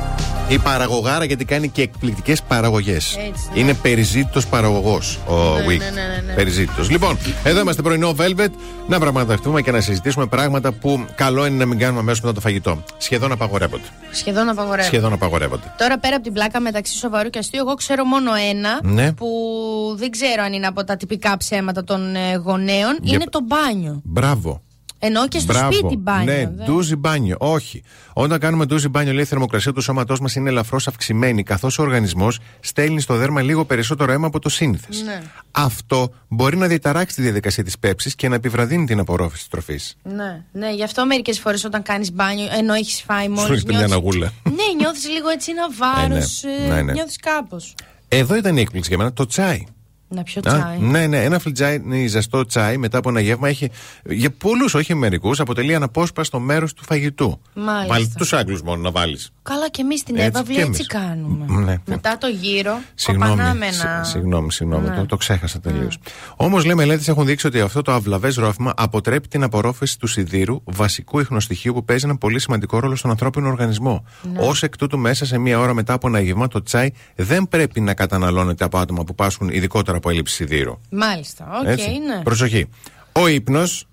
Η παραγωγάρα γιατί κάνει και εκπληκτικές παραγωγές. Έτσι, ναι. Είναι περιζήτητος παραγωγός ο Ναι, Wicked. ναι, ναι, ναι, ναι. Περιζήτητος. Λοιπόν, εδώ είμαστε πρωινό Velvet να πραγματευτούμε και να συζητήσουμε πράγματα που καλό είναι να μην κάνουμε αμέσως μετά το φαγητό. Σχεδόν απαγορεύονται. Σχεδόν απαγορεύω. Σχεδόν απαγορεύονται. Τώρα πέρα από την πλάκα μεταξύ σοβαρού και αστείου, εγώ ξέρω μόνο ένα Ναι. που δεν ξέρω αν είναι από τα τυπικά ψέματα των ε, γονέων. Για Είναι π- το μπάνιο. Μπράβο. Ενώ και στο Μπράβο. σπίτι μπάνιο. Ναι, δεν- ντουζι μπάνιο. Όχι. Όταν κάνουμε ντουζι μπάνιο, λέει η θερμοκρασία του σώματός μας είναι ελαφρώς αυξημένη, καθώς ο οργανισμός στέλνει στο δέρμα λίγο περισσότερο αίμα από το σύνηθες. Ναι. Αυτό μπορεί να διαταράξει τη διαδικασία της πέψης και να επιβραδύνει την απορρόφηση της τροφής. Ναι, ναι, γι' αυτό μερικές φορές όταν κάνεις μπάνιο, ενώ έχεις φάει μόλις. έχεις πει μια αναγούλα. Ναι, νιώθεις λίγο έτσι ένα βάρος. Ε, ναι. Ναι, ναι. Νιώθεις κάπως. Εδώ ήταν η έκπληξη για μένα το τσάι. Να πιω Α, τσάι. ναι, ναι, ένα φλιτζάι ζεστό τσάι μετά από ένα γεύμα έχει. Για πολλούς, όχι μερικούς, αποτελεί αναπόσπαστο μέρος του φαγητού. Μάλιστα. Βάλει τους Άγγλους μόνο να βάλεις. Καλά και εμείς στην Έτσι Εύαυλη κι έτσι εμείς. κάνουμε. Μ, ναι. Μετά το γύρο, Συγγνώμη, κοπανάμε σ- ένα... συγγνώμη, συγγνώμη, Ναι. το, το ξέχασα τελείως. Όμως, λέει μελέτες έχουν δείξει ότι αυτό το αυλαβές ρόφημα αποτρέπει την απορρόφηση του σιδήρου, βασικού ιχνοστοιχείου που παίζει ένα πολύ σημαντικό ρόλο στον ανθρώπινο οργανισμό. Ναι. Ω εκ τούτου, μέσα σε μία ώρα μετά από ένα γεύμα, το τσάι δεν πρέπει να καταναλώνεται από άτομα που πάσχουν ειδικότερα από έλλειψη σιδήρου. Μάλιστα, οκ, Έτσι. ναι. Προσοχή. Ο ύπνος Μμμ.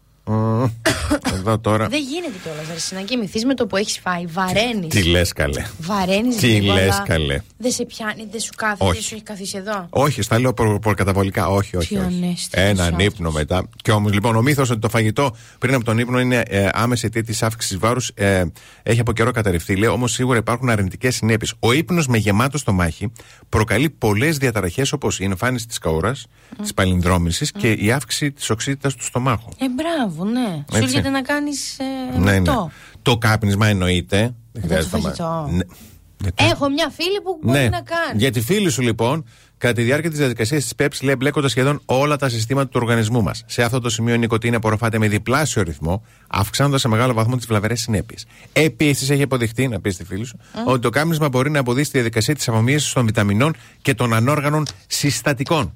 Εδώ τώρα. Δεν γίνεται κιόλας, Αρσίνα. Και μυθεί με το που έχεις φάει. Βαραίνεις. Τι λες, καλέ. Βαραίνεις. Τι λες, καλέ. Δεν σε πιάνει, δεν σου κάθεται, Όχι. δεν σου έχει καθίσει εδώ. Όχι, στα λέω προ, προκαταβολικά. Όχι, όχι. Τι όχι. ανέστητος Έναν άνθρωπος. ύπνο μετά. Και όμως, λοιπόν, ο μύθος ότι το φαγητό πριν από τον ύπνο είναι ε, άμεση αιτία της αύξησης βάρους ε, έχει από καιρό καταρριφθεί. Λέει όμως σίγουρα υπάρχουν αρνητικές συνέπειες. Ο ύπνος με γεμάτο στομάχι προκαλεί πολλές διαταραχές όπως η εμφάνιση της καούρας, της παλινδρόμησης και η αύξηση της οξύτητας του στομάχου. Ε, μπράβο, ναι. Σου Έτσι. έρχεται να κάνεις ε, Ναι, ναι. αυτό. Το κάπνισμα εννοείται. Δεν το χρειάζεται να- φαγητό. Ναι. Γιατί- Έχω μια φίλη που μπορεί ναι. να κάνει. Για τη φίλη σου, λοιπόν, κατά τη διάρκεια της διαδικασίας της ΠΕΠΣ, λέει μπλέκονται σχεδόν όλα τα συστήματα του οργανισμού μας. Σε αυτό το σημείο η νοικοτήνη απορροφάται με διπλάσιο ρυθμό, αυξάνοντας σε μεγάλο βαθμό τις βλαβερές συνέπειες. Επίσης, έχει αποδειχτεί, να πεις στη φίλη σου, ότι το κάπνισμα μπορεί να αποδείξει τη διαδικασία της απομείωση των βιταμινών και των ανόργανων συστατικών.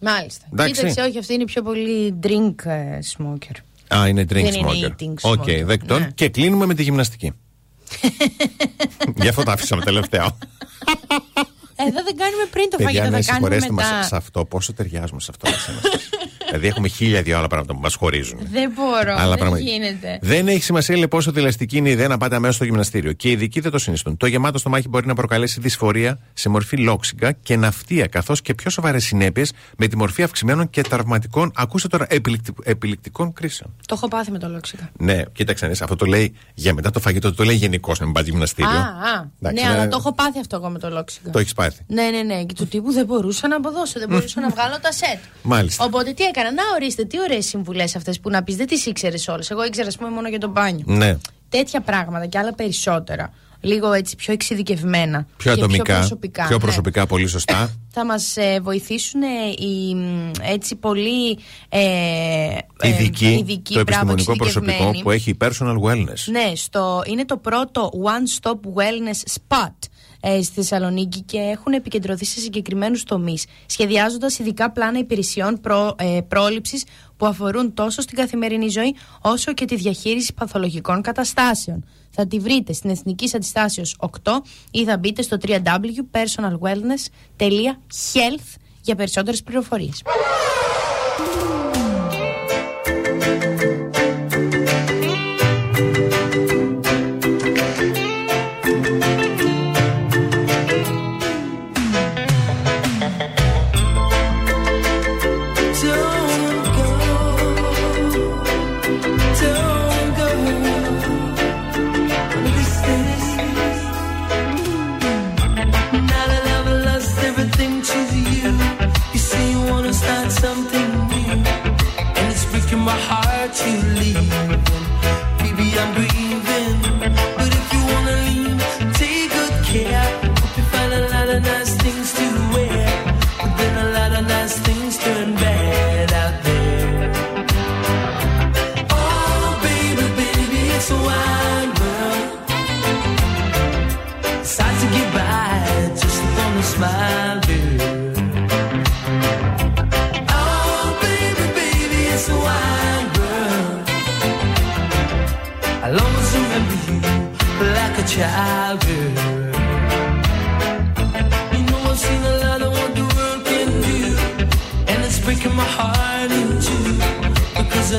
Μάλιστα. Εντάξει. Κοίταξε, όχι, αυτή είναι πιο πολύ drink ε, smoker. Α, είναι drink Δεν είναι smoker. eating Οκ, smoker. δεκτών. Ναι. Και κλείνουμε με τη γυμναστική. [laughs] Γι' αυτό τα άφησαμε τελευταίο. Εδώ δεν κάνουμε πριν το Παιδιά, φαγητό, να θα κάνουμε συγχωρέσετε μετά. μα σε αυτό. Πόσο ταιριάζουμε σε αυτό. [laughs] μας είμαστε. δηλαδή, έχουμε χίλια δυο άλλα πράγματα που μας χωρίζουν. Δεν μπορώ, Αλλά δεν πραγματικά. γίνεται. Δεν έχει σημασία λέει, πόσο δηλαστική είναι η ιδέα να πάτε αμέσως στο γυμναστήριο. Και οι ειδικοί δεν το συνιστούν. Το γεμάτο στομάχι μπορεί να προκαλέσει δυσφορία σε μορφή λόξιγκα και ναυτία, καθώς και πιο σοβαρές συνέπειες με τη μορφή αυξημένων και τραυματικών, ακούστε τώρα, επιλικτι- επιληκτικών κρίσεων. Το έχω πάθει με το λόξικα. Ναι, κοίταξε, ναι, αυτό το λέει για μετά το φαγητό, το λέει γενικώς να μην πας γυμναστήριο. Α, α. Εντάξει, ναι, ναι, αλλά ναι. το έχω πάθει αυτό εγώ με το λόξικα. Το έχεις πάθει. Ναι, ναι, ναι. Και του τύπου δεν μπορούσα να αποδώσω, δεν μπορούσα να βγάλω τα σετ. Μάλιστα. Οπότε τι έκανα, να ορίστε, τι ωραίες συμβουλές αυτές που να πεις, δεν τις ήξερες όλες. Εγώ ήξερα, ας πούμε, μόνο για το μπάνιο. Ναι. Τέτοια πράγματα και άλλα περισσότερα. Λίγο έτσι πιο εξειδικευμένα. Πιο και ατομικά. Πιο προσωπικά. πιο ναι. προσωπικά, πολύ σωστά. [coughs] Θα μας βοηθήσουν ε, οι μ, έτσι πολύ. Ε, ε, ειδική, ειδικοί, το μπράβο, επιστημονικό προσωπικό εξειδικευμένοι. που έχει personal wellness. Ναι, στο, είναι το πρώτο one-stop wellness spot ε, στη Θεσσαλονίκη και έχουν επικεντρωθεί σε συγκεκριμένους τομείς, σχεδιάζοντας ειδικά πλάνα υπηρεσιών προ, ε, πρόληψης που αφορούν τόσο στην καθημερινή ζωή όσο και τη διαχείριση παθολογικών καταστάσεων. Θα τη βρείτε στην Εθνική Αντιστάσεως 8 ή θα μπείτε στο www.personalwellness.health για περισσότερες πληροφορίες.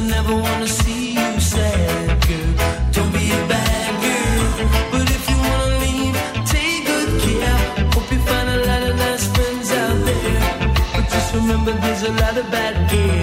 Never wanna see you sad, girl. Don't be a bad girl, but if you wanna leave, take good care. Hope you find a lot of nice friends out there, but just remember there's a lot of bad air.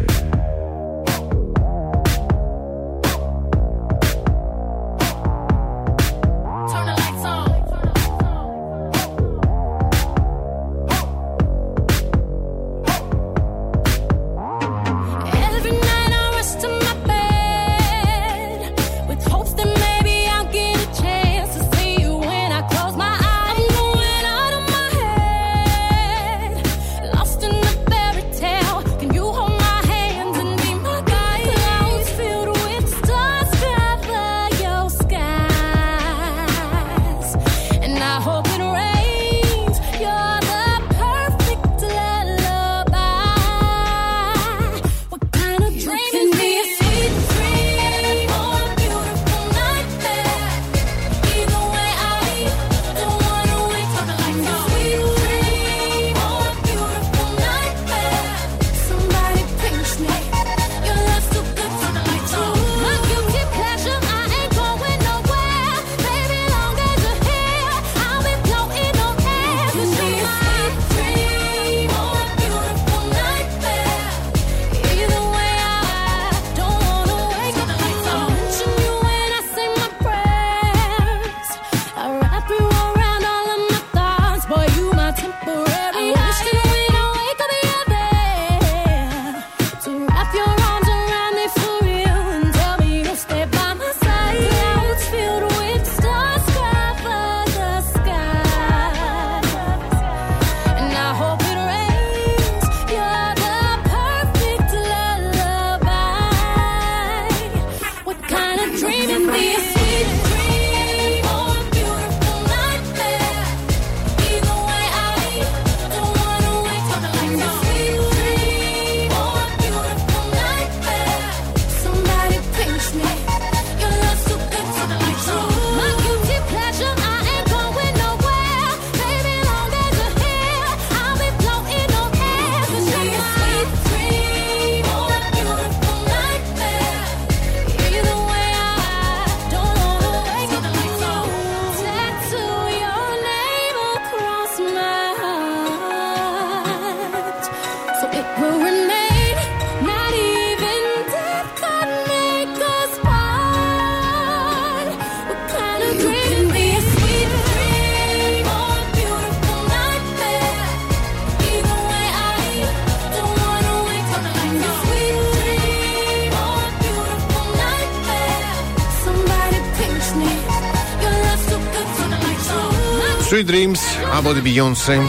Beyoncé.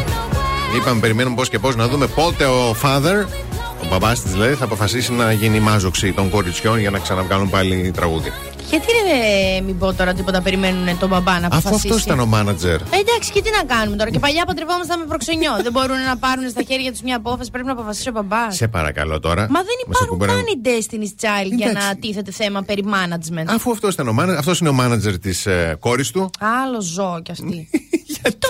Είπαμε, περιμένουμε πώς και πώς να δούμε πότε ο father, ο μπαμπάς της δηλαδή, θα αποφασίσει να γίνει μάζοξη των κοριτσιών για να ξαναβγάλουν πάλι τραγούδι. Γιατί ρε, μην πω τώρα τίποτα, περιμένουν τον μπαμπά να Αφού αποφασίσει. αυτός ήταν ο μάνατζερ. Ε, εντάξει, και τι να κάνουμε τώρα. Και παλιά παντρευόμασταν με προξενιό. δεν μπορούν να πάρουν στα χέρια τους μια απόφαση, πρέπει να αποφασίσει ο μπαμπάς. Σε παρακαλώ τώρα. Μα δεν Μας υπάρχουν ακούμπεραν- καν οι Destiny's Child για Εντάξει. να τίθεται θέμα περί management. Αφού αυτός ήταν ο μάνατζερ, αυτός είναι ο μάνατζερ της ε, κόρης του. Άλλο ζώο κι αυτή. [laughs]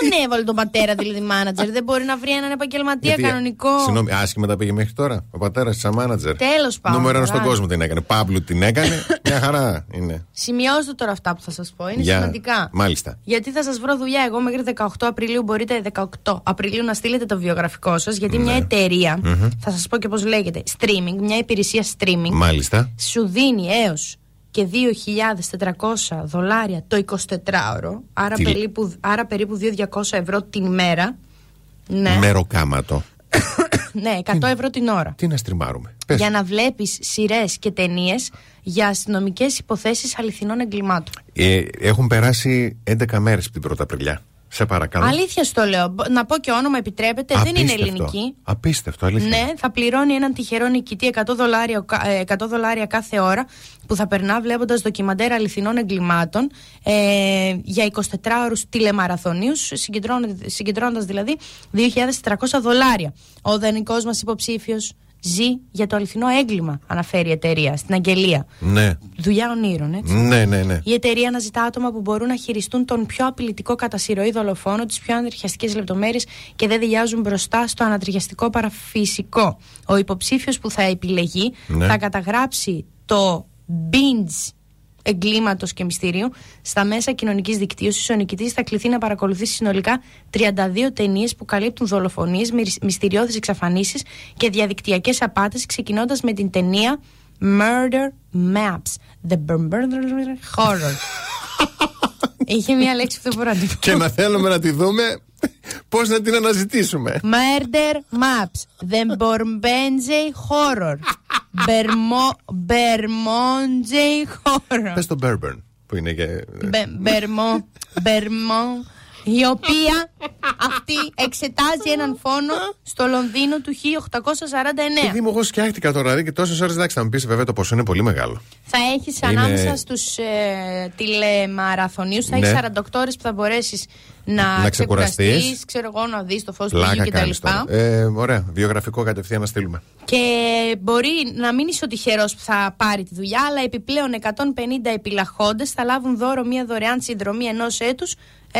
Τον έβαλε τον πατέρα δηλαδή μάνατζερ. Δεν μπορεί να βρει έναν επαγγελματία Γιατί, κανονικό. Συγγνώμη, άσχημα τα πήγε μέχρι τώρα. Ο πατέρας τη σαν μάνατζερ. Τέλος πάντων, Νούμερο ένας στον τώρα. κόσμο την έκανε. Παύλου την έκανε. Μια χαρά είναι. Σημειώστε τώρα αυτά που θα σας πω. Είναι Για- σημαντικά. Μάλιστα. Γιατί θα σας βρω δουλειά. Εγώ μέχρι 18 Απριλίου μπορείτε 18 Απριλίου να στείλετε το βιογραφικό σας. Γιατί μια εταιρεία, Ναι. Μμμ. θα σας πω και πώς λέγεται, streaming, μια υπηρεσία streaming, Μάλιστα. σου δίνει έως και 2.400 δολάρια το 24ωρο. Άρα, Τι- περίπου, άρα περίπου 2.200 ευρώ την ημέρα. Ναι, Μεροκάματο. [coughs] ναι 100 ευρώ την ώρα. Τι να στριμάρουμε. Πες. Για να βλέπεις σειρές και ταινίες για αστυνομικές υποθέσεις αληθινών εγκλημάτων. Ε, έχουν περάσει 11 μέρες από την 1η Απριλιά. Σε παρακαλώ. Αλήθεια στο λέω. Μπο- Να πω και όνομα, επιτρέπετε. Δεν είναι Απίστευτο. ελληνική. Απίστευτο, αλήθεια. Ναι, θα πληρώνει έναν τυχερό νικητή 100 δολάρια, ο κα- ε, 100 δολάρια κάθε ώρα που θα περνά βλέποντας ντοκιμαντέρ αληθινών εγκλημάτων ε, για 24 ώρους τηλεμαραθωνίους, συγκεντρώνοντας δηλαδή 2.400 δολάρια. Ο δανεικός μας υποψήφιος ζει για το αληθινό έγκλημα, αναφέρει η εταιρεία στην Αγγελία. Ναι. Δουλειά ονείρων, έτσι. Ναι, ναι, ναι. Η εταιρεία αναζητά άτομα που μπορούν να χειριστούν τον πιο απειλητικό κατά συρροή δολοφόνο, τις πιο ανατριχιαστικές λεπτομέρειες και δεν διάζουν μπροστά στο ανατριχιαστικό παραφυσικό. Ο υποψήφιος που θα επιλεγεί Ναι. θα καταγράψει το binge εγκλήματος και μυστηρίου στα μέσα κοινωνικής δικτύωσης. Ο νικητής θα κληθεί να παρακολουθήσει συνολικά 32 ταινίες που καλύπτουν δολοφονίες, μυστηριώδεις εξαφανίσεις και διαδικτυακές απάτες, ξεκινώντας με την ταινία Murder Maps. The Murder Horror. [laughs] Είχε μία λέξη που δεν μπορώ να την πω. Και να θέλουμε να τη δούμε πώ να την αναζητήσουμε. Murder Maps. The Borbenze Horror. Bermo, Bermonze Horror. Πε το Bourbon που είναι και. Μπε- Μπερμο, Μπερμο, η οποία αυτή εξετάζει έναν φόνο στο Λονδίνο του 1849. Παιδί μου, εγώ σκιάχτηκα τώρα δηλαδή και τόσες ώρες εντάξει θα μου πεις βέβαια το ποσό είναι πολύ μεγάλο. Θα έχεις Είναι- ανάμεσα στους ε, τηλεμαραθωνίους, θα Ναι. έχει 48 ώρες που θα μπορέσεις να, Να ξεκουραστείς, ξεκουραστείς. ξέρω εγώ, να δεις το φως του ήλιου Πλάκα κτλ. κάνεις τώρα. Ε, ωραία. Βιογραφικό κατευθείαν να στείλουμε. Και μπορεί να μην είσαι ο τυχερός που θα πάρει τη δουλειά, αλλά επιπλέον 150 επιλαχόντες θα λάβουν δώρο μία δωρεάν συνδρομή ενός έτους ε,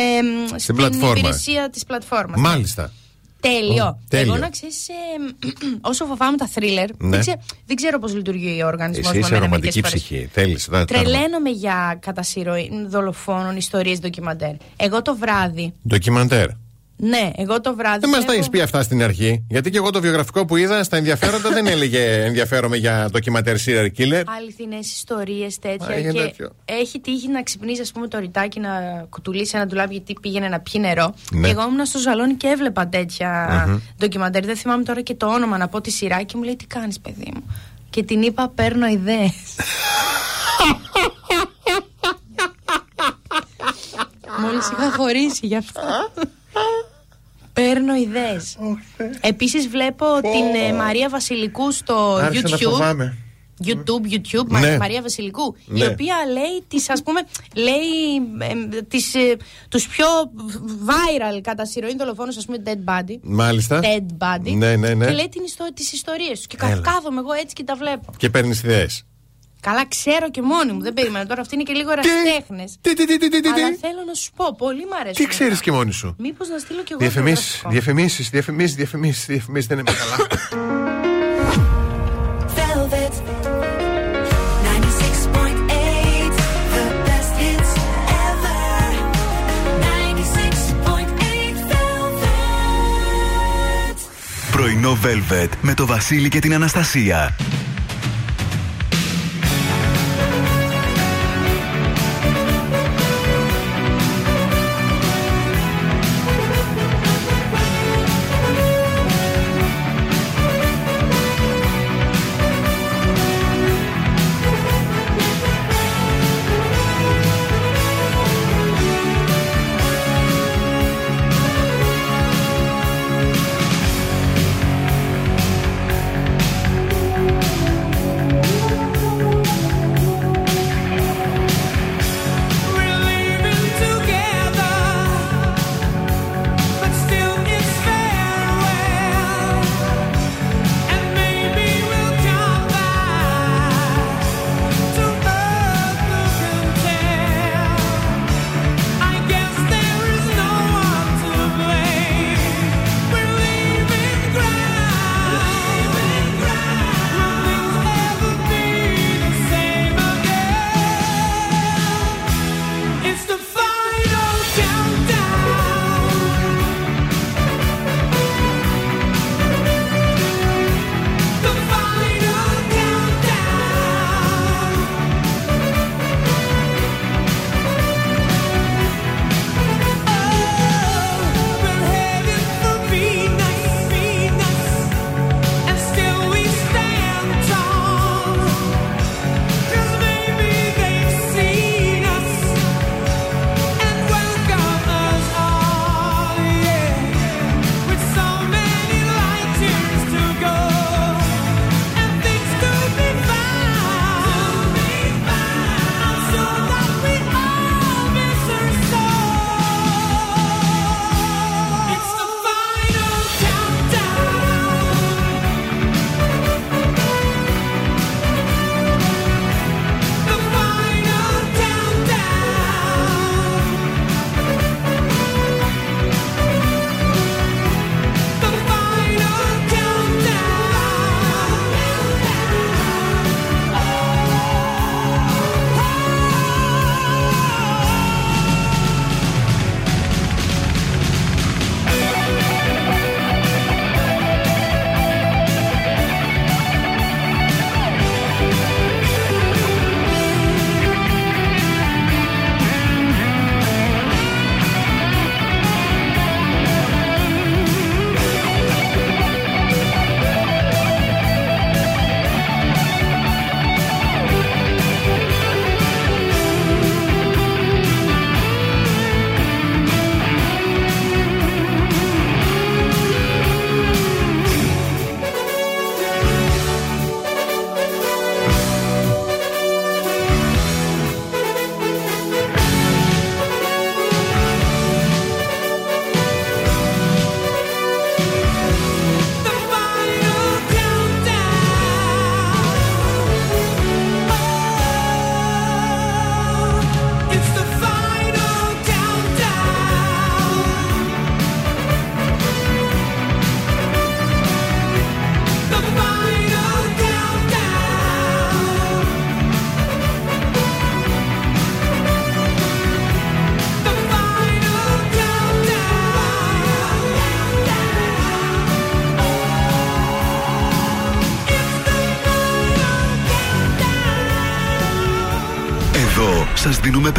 στην πλατφόρμα. υπηρεσία της πλατφόρμας. Μάλιστα. Τέλειο. Ω, τέλειο. Εγώ να ξέρεις, [clears throat] όσο φοβάμαι τα θρίλερ, Ναι. δεν, ξέ- δεν ξέρω πώς λειτουργεί ο οργανισμός Εσύ είσαι ρομαντική ψυχή. Θέλεις. Τρελαίνομαι για κατασυρωή δολοφόνων, ιστορίες, ντοκιμαντέρ. Εγώ το βράδυ. Ντοκιμαντέρ. Ναι, εγώ το βράδυ. Δεν μας τα βλέπω- έχει πει αυτά στην αρχή. Γιατί και εγώ το βιογραφικό που είδα στα ενδιαφέροντα δεν έλεγε [laughs] ενδιαφέρομαι για ντοκιμαντέρ serial killer. Αληθινές ιστορίες τέτοια. Α, είχε και τέτοιο. έχει τύχει να ξυπνήσει, ας πούμε, το ρητάκι να κουτουλήσει ένα ντουλάπι γιατί πήγαινε να πιει νερό. Ναι. Και εγώ ήμουν στο ζαλόνι και έβλεπα τέτοια Μμμ. ντοκιμαντέρ. Δεν θυμάμαι τώρα και το όνομα να πω τη σειρά και μου λέει τι κάνεις, παιδί μου; Και την είπα, παίρνω ιδέες. [laughs] Μόλις είχα χωρίσει γι' αυτό. Παίρνω ιδέες. Επίσης βλέπω την ε, Μαρία Βασιλικού στο Άρχισα να YouTube. φοβάμαι. YouTube, YouTube, Ναι. Μα- Μαρία Βασιλικού, η Ναι. οποία λέει τις, ας πούμε, λέει ε, τις, ε, τους πιο viral κατά συρροή δολοφόνους, ας πούμε, Dead Body. Μάλιστα. Dead Body. Ναι, ναι, ναι. Και λέει την ιστο, τις ιστορίες τους. Και κα- Έλα. κάθομαι εγώ έτσι και τα βλέπω. Και παίρνεις ιδέες. Καλά, ξέρω και μόνη μου, δεν περίμενα τώρα. Αυτή είναι και λίγο ερασιτέχνες. Τι, τι, τι, τι, τι, τι. Αλλά θέλω να σου πω, πολύ μ' αρέσει. Τι ξέρεις και μόνη σου; Μήπως να στείλω κι εγώ. Διαφημίσεις, βιογραφικό. διαφημίσεις, διαφημίσεις, διαφημίσεις, διαφημίσεις. Δεν είναι καλά. Velvet 96.8 The best hits ever 96.8 Velvet Πρωινό Velvet με το Βασίλη και την Αναστασία.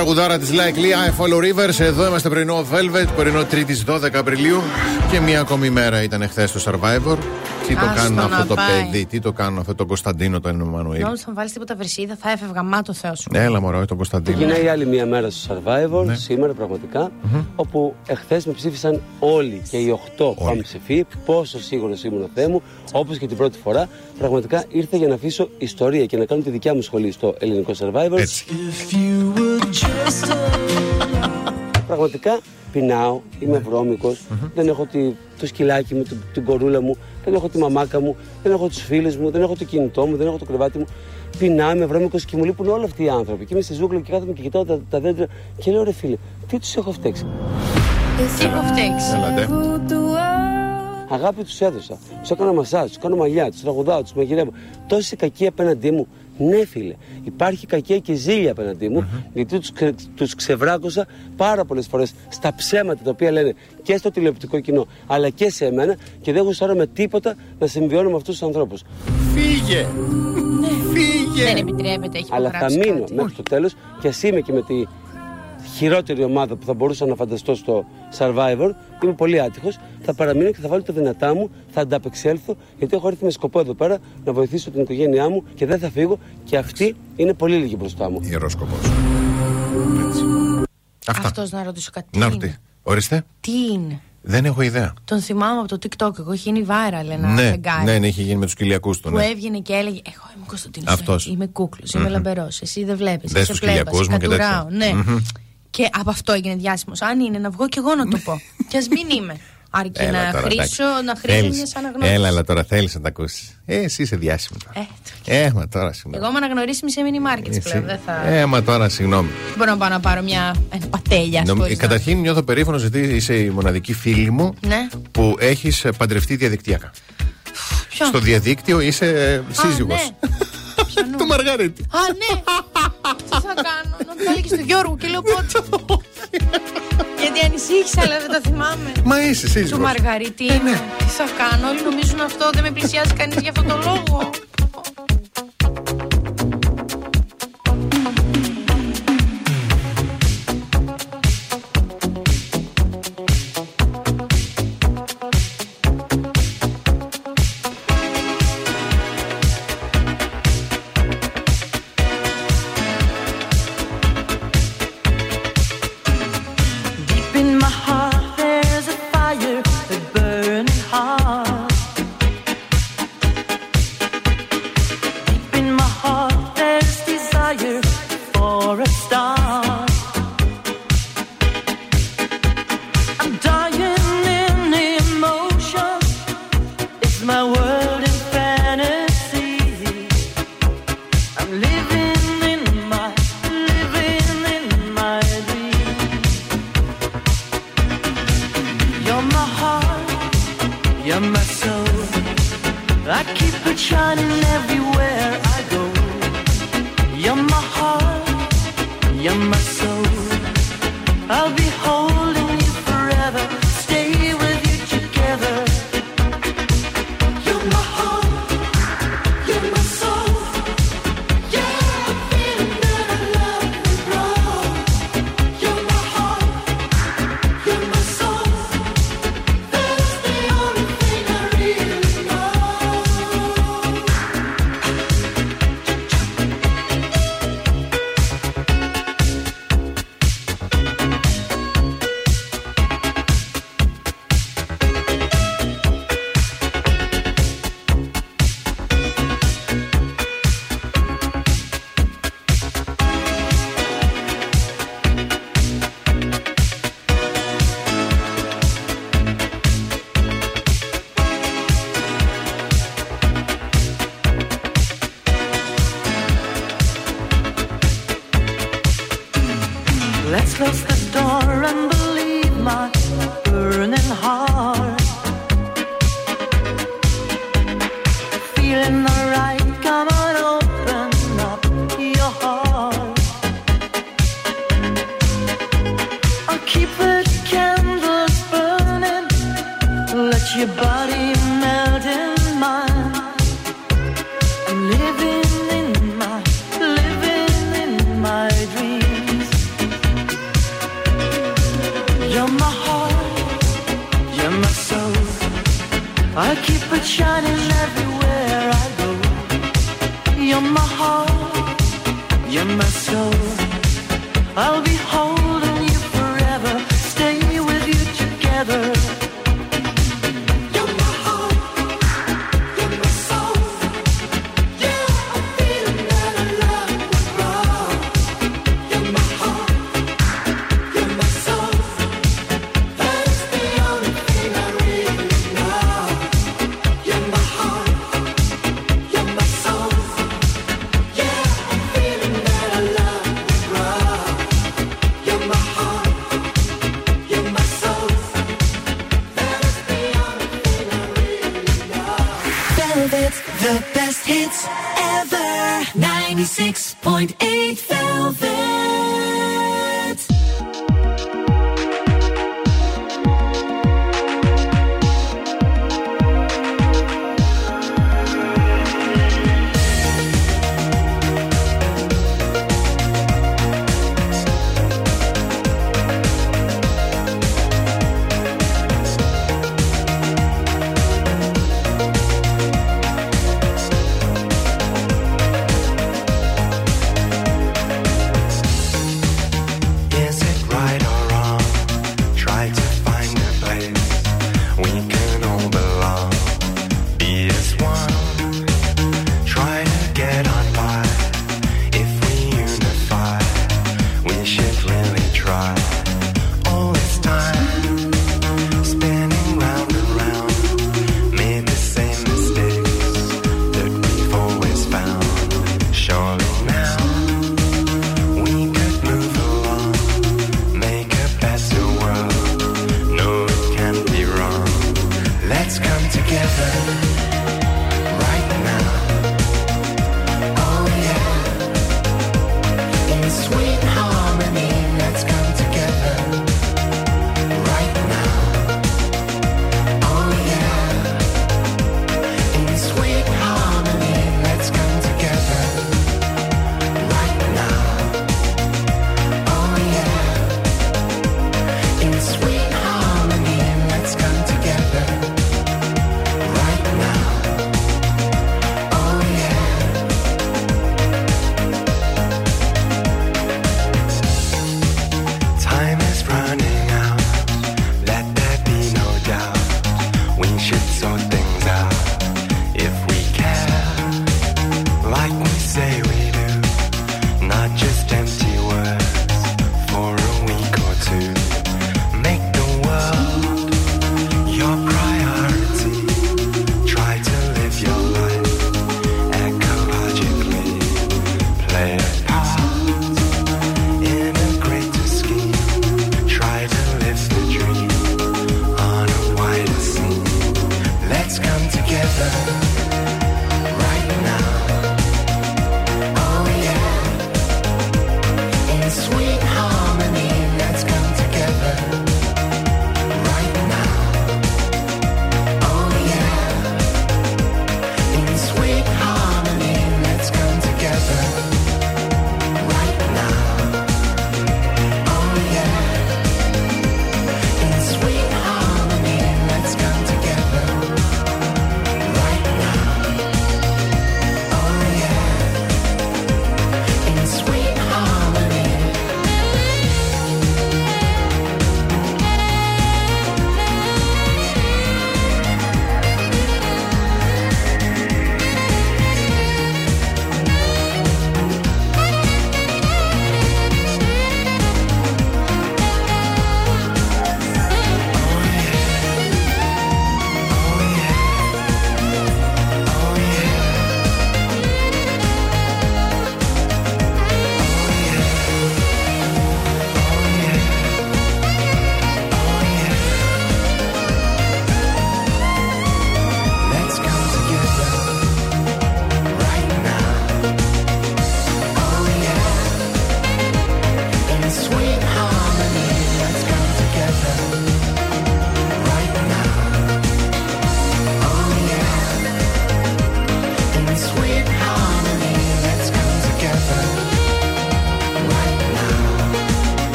Τραγουδάρα της Like Lee, I Follow Rivers. Εδώ είμαστε πρωινό Velvet, πρωινό 3η 12 Απριλίου. Και μία ακόμη μέρα ήταν εχθές το Survivor. Τι το Άστο κάνουν να αυτό το πάει. παιδί, τι το κάνουν αυτό τον Κωνσταντίνο τον Εμμανουήλ; Νόμιζα θα βάλεις τίποτα βρυσίδα, θα έφευγα. Μα το Θεό σου. Έλα μωρό, τον Κωνσταντίνο. Έγινε η άλλη μία μέρα στο Survivor, Ναι. σήμερα πραγματικά, όπου εχθές με ψήφισαν όλοι και οι 8 πάμε ψηφί. Πόσο σίγουρος ήμουν Θεέ μου, όπως και την πρώτη φορά. Πραγματικά ήρθα για να αφήσω ιστορία και να κάνω τη δικιά μου σχολή στο ελληνικό Survivor. Έτσι. Πραγματικά πεινάω, είμαι βρώμικος, δεν έχω τη, το σκυλάκι μου, την, την κορούλα μου, δεν έχω τη μαμάκα μου, δεν έχω τους φίλους μου, δεν έχω το κινητό μου, δεν έχω το κρεβάτι μου. Πεινάω, είμαι βρώμικος και μου λείπουν όλοι αυτοί οι άνθρωποι. Και είμαι στη ζούγκλα και κάθομαι και κοιτάω τα, τα δέντρα και λέω ρε φίλε, τι τους έχω φταίξει; Τι έχω φταίξει. Έλατε. Αγάπη τους έδωσα. Τους έκανα μασάζ, τους κάνω μαλλιά, τους τραγουδάω, τους μαγειρεύω. Τόση κακία απέναντί μου. Ναι, φίλε. Υπάρχει κακία και ζήλια απέναντί μου, γιατί τους τους ξεβράκωσα πάρα πολλές φορές στα ψέματα τα οποία λένε και στο τηλεοπτικό κοινό, αλλά και σε εμένα και δεν γουστάρω με τίποτα να συμβιώνω με αυτούς τους ανθρώπους. Φύγε! Φύγε! Δεν επιτρέπεται, έχει Αλλά θα υπογράψει μείνω κάτι. μέχρι το τέλος και ας είμαι και με τη χειρότερη ομάδα που θα μπορούσα να φανταστώ στο Survivor. Είμαι πολύ άτυχος. Θα παραμείνω και θα βάλω τα δυνατά μου, θα ανταπεξέλθω, γιατί έχω έρθει με σκοπό εδώ πέρα να βοηθήσω την οικογένειά μου και δεν θα φύγω. Και αυτή είναι πολύ λίγη μπροστά μου. Ιερό σκοπό. Αυτός να ρωτήσω κάτι. Να ρωτήσω. Ορίστε. Τι είναι; Δεν έχω ιδέα. Τον θυμάμαι από το TikTok. Εγώ είχε γίνει βάρα, ένα ναι, φεγγάρι. Ναι, ναι, είχε γίνει με τους κυλιακού του. Που ναι. έβγαινε και έλεγε Εγώ είμαι Κωνσταντίνος. Αυτός. Είμαι κούκλος, mm-hmm. είμαι λαμπερός. Εσύ δεν βλέπεις. Δεν τους κοιλιακούς μου και τέτοια. Ναι. Mm-hmm. Και από αυτό έγινε διάσημος. Αν είναι να βγω και εγώ να το πω. [laughs] Κι ας μην είμαι. Αρκεί έλα, να τώρα, χρήσω, να χρήσω μια αναγνώριση. Έλα, αλλά τώρα θέλεις να τα ακούσεις. Ε, εσύ είσαι διάσημο. Ε, το... ε, μα τώρα συγγνώμη. Εγώ είμαι αναγνωρίσιμη σε mini markets εσύ... πλέον. Δεν θα... Ε, μα τώρα συγγνώμη. Μπορώ να πάω να πάρω μια πατέλια. Νομ... Ε, καταρχήν νιώθω περήφανο γιατί είσαι η μοναδική φίλη μου ναι. που έχεις παντρευτεί διαδικτυακά. Ποιο; Στο διαδίκτυο είσαι σύζυγος. Ναι. Του Το Μαργαρίτη. Α, ναι. Τι θα κάνω, να το και στον Γιώργο και λέω πότε. Γιατί ανησύχησα, αλλά δεν τα θυμάμαι. Μα είσαι, εσύ. Του Μαργαρίτη. Ε, ναι. Τι θα κάνω, όλοι νομίζουν αυτό, δεν με πλησιάζει κανείς για αυτόν τον λόγο.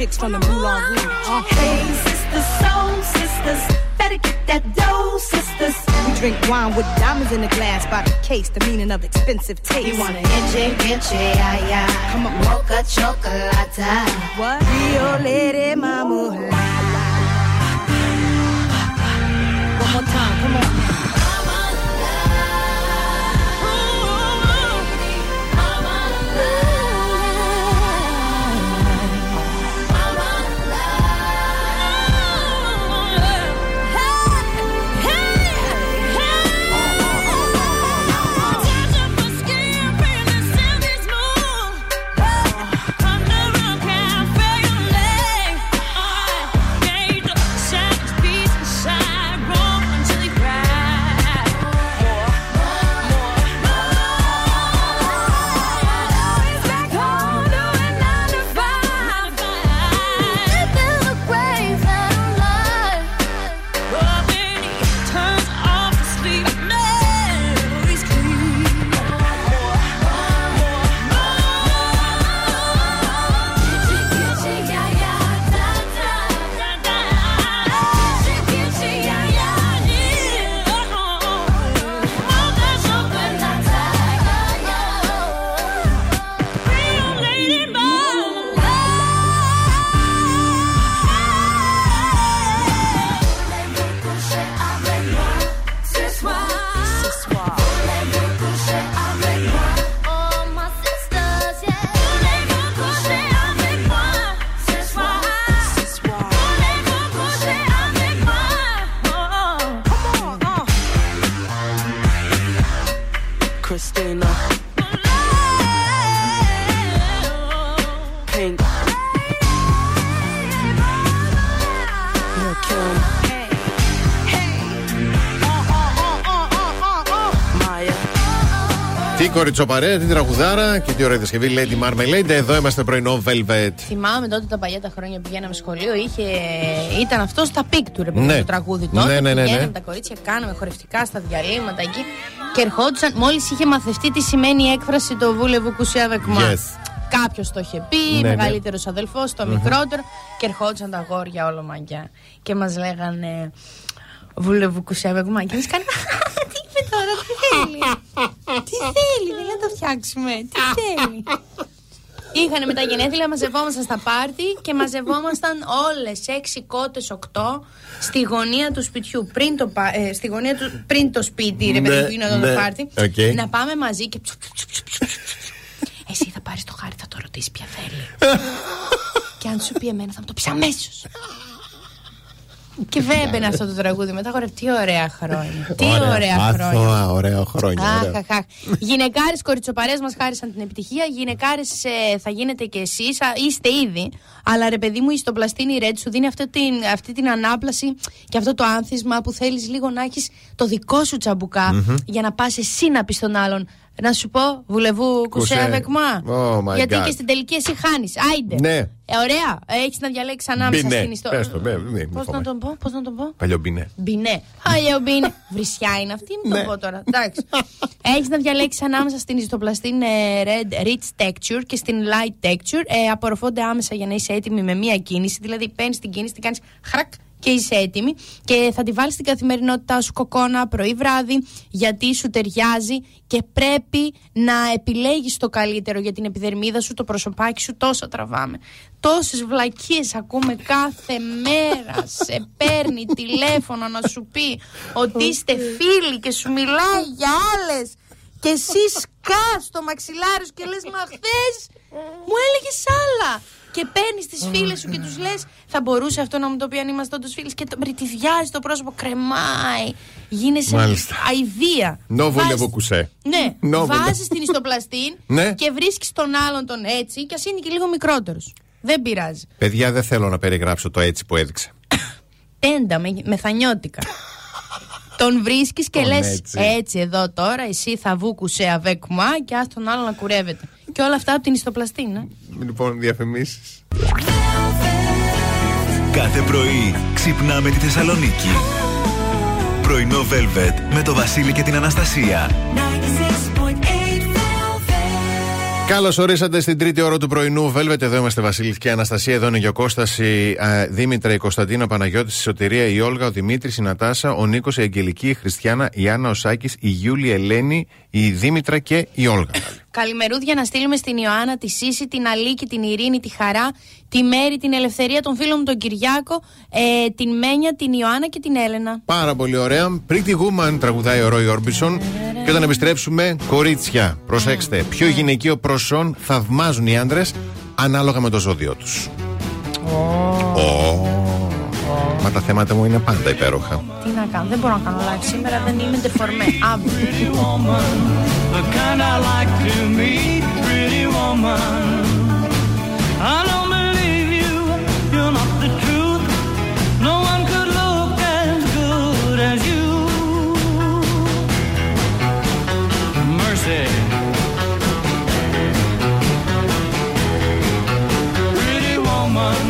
chicks from the Moulin Rouge. Uh, Hey, sisters, soul sisters, better get that dough, sisters. we drink wine with diamonds in the glass by the case, the meaning of expensive taste. You wanna itchy, itchy, yeah, yeah. Come on, Mocha chocolate. What? Κοριτσοπαρέα, τι τραγουδάρα και τι ωραία διασκευή Lady Marmalade. Εδώ είμαστε πρωινό Velvet. Θυμάμαι τότε τα παλιά τα χρόνια που πηγαίναμε σχολείο, είχε... ήταν αυτό στα peak του ρε παιδί Ναι. μου, το τραγούδι Ναι, τότε. ναι, ναι, ναι. Πηγαίναμε τα κορίτσια, κάναμε χορευτικά στα διαλείμματα εκεί και ερχόντουσαν, μόλις είχε μαθευτεί τι σημαίνει η έκφραση το voulez-vous coucher avec moi. Yes. Κάποιος το είχε πει, Ναι, ναι. μεγαλύτερος αδελφός, το μικρότερο, και ερχόντουσαν τα αγόρια όλο μαγκιά. Και μας λέγανε voulez-vous coucher avec moi. Και εμείς κάναμε. Τι είπε τώρα, τι θέλει; τι θέλει, δεν να το φτιάξουμε. Τι θέλει; Είχαν με τα γενέθλια, μαζευόμασταν στα πάρτι και μαζευόμασταν όλες, έξι κότες, οκτώ, στη γωνία του σπιτιού. Πριν το, πα- ε, στη γωνία του, πριν το σπίτι, ρε Ναι, παιδί που είναι εδώ ναι, το πάρτι. οκ. Να πάμε μαζί και. ψου, ψου, ψου, ψου, ψου, ψου. Εσύ θα πάρεις το χάρι, θα το ρωτήσεις ποια θέλει. [laughs] και αν σου πει εμένα, θα μου το πει αμέσως. Και έμπαινε αυτό το τραγούδι μετά. Ωραία, τι ωραία χρόνια. Τι Ωραία, ωραία χρόνια. Αθώα, ωραία χρόνια. Αχ, ωραία. αχ, αχ. Γυναικάρες κοριτσοπαρές μας χάρισαν την επιτυχία. Γυναικάρες θα γίνετε κι εσείς. Είστε ήδη. Αλλά ρε παιδί μου, η ιστοπλαστίνη Red σου δίνει αυτή την, αυτή την ανάπλαση και αυτό το άνθισμα που θέλεις λίγο να έχεις το δικό σου τσαμπουκα Μμμ. για να πας εσύ να πεις στον άλλον. Να σου πω, βουλεβού Κουσέ. κουσέ βεκμά. Oh my Γιατί God. και στην τελική εσύ χάνεις. Άιντε. Ναι. Ε, ωραία. Έχεις να διαλέξεις ανάμεσα Μπινέ. στην ιστορία. Πες το, μπε, μη- μη Πώς να φοβάσαι. τον πω, πώς να τον πω; Παλιομπινέ. Μπινέ. Παλιομπινέ. Βρισιά είναι αυτή, μην Ναι. το πω τώρα. Εντάξει. Έχεις να διαλέξεις ανάμεσα στην Histoplastin ε, Red Rich Texture και στην Light Texture. Ε, απορροφώνται άμεσα για να είσαι έτοιμη με μία κίνηση. Δηλαδή παίρνεις την κίνηση, την κάνεις χρακ και είσαι έτοιμη. Και θα τη βάλεις στην καθημερινότητά σου κοκόνα πρωί-βράδυ, γιατί σου ταιριάζει και πρέπει να επιλέγεις το καλύτερο για την επιδερμίδα σου, το προσωπάκι σου. Τόσα τραβάμε. Τόσες βλακίες ακούμε κάθε μέρα. Σε παίρνει τηλέφωνο να σου πει ότι είστε φίλοι και σου μιλάει για άλλες. Και εσύ σκάς στο μαξιλάρι σου και λες μα χθες μου έλεγες άλλα. Και παίρνεις τις φίλες σου και τους λες: Θα μπορούσε αυτό να μου το πει αν είμαστε όντως φίλοι. Και το μυρτιδιάζει το πρόσωπο, κρεμάει. Γίνεσαι Μάλιστα. αηδία. Νο Βάζεις- βουλεύω κουσέ. Ναι, Νο βάζεις βουλεύω. την ιστοπλαστίν [laughs] Ναι. και βρίσκεις τον άλλον τον έτσι και ας είναι και λίγο μικρότερος. Δεν πειράζει. Παιδιά, δεν θέλω να περιγράψω το έτσι που έδειξε. Τέντα με, μεθανιώτικα. τον βρίσκεις και Τον λες: έτσι. έτσι. εδώ τώρα, εσύ θα βούκουσε αβέκουμα και ας τον άλλο να κουρεύεται. Και όλα αυτά από την ιστοπλαστίν. ε. Λοιπόν, διαφημίσεις. Κάθε πρωί ξυπνάμε τη Θεσσαλονίκη. Πρωινό Velvet με το Βασίλη και την Αναστασία. Καλώς ορίσατε στην τρίτη ώρα του πρωινού. Velvet, εδώ είμαστε Βασίλης και Αναστασία. Εδώ είναι και ο Κώστας, η α, Δήμητρα, η Κωνσταντίνα, ο Παναγιώτης, η Σωτηρία, η Όλγα, ο Δημήτρης, η Νατάσα, ο Νίκος, η Αγγελική, η Χριστιανά, η Άννα, ο Σάκης, η Γιούλη, η Ελένη, η Δήμητρα και η Όλγα. Καλημερούδια να στείλουμε στην Ιωάννα, τη Σύση, την Αλίκη, την Ειρήνη, τη Χαρά, τη Μέρη, την Ελευθερία, τον φίλο μου τον Κυριάκο, ε, την Μένια, την Ιωάννα και την Έλενα. Πάρα πολύ ωραία. Pretty Woman τραγουδάει ο Ρόι Όρμπισον. Και όταν επιστρέψουμε, κορίτσια. Προσέξτε, ποιο γυναικείο προσόν θαυμάζουν οι άντρες ανάλογα με το ζώδιο τους. Μα τα θέματα μου είναι πάντα υπέροχα. Τι να κάνω, δεν μπορώ να κάνω live σήμερα, δεν είμαι ντεφορμέ. Αύριο. Woman,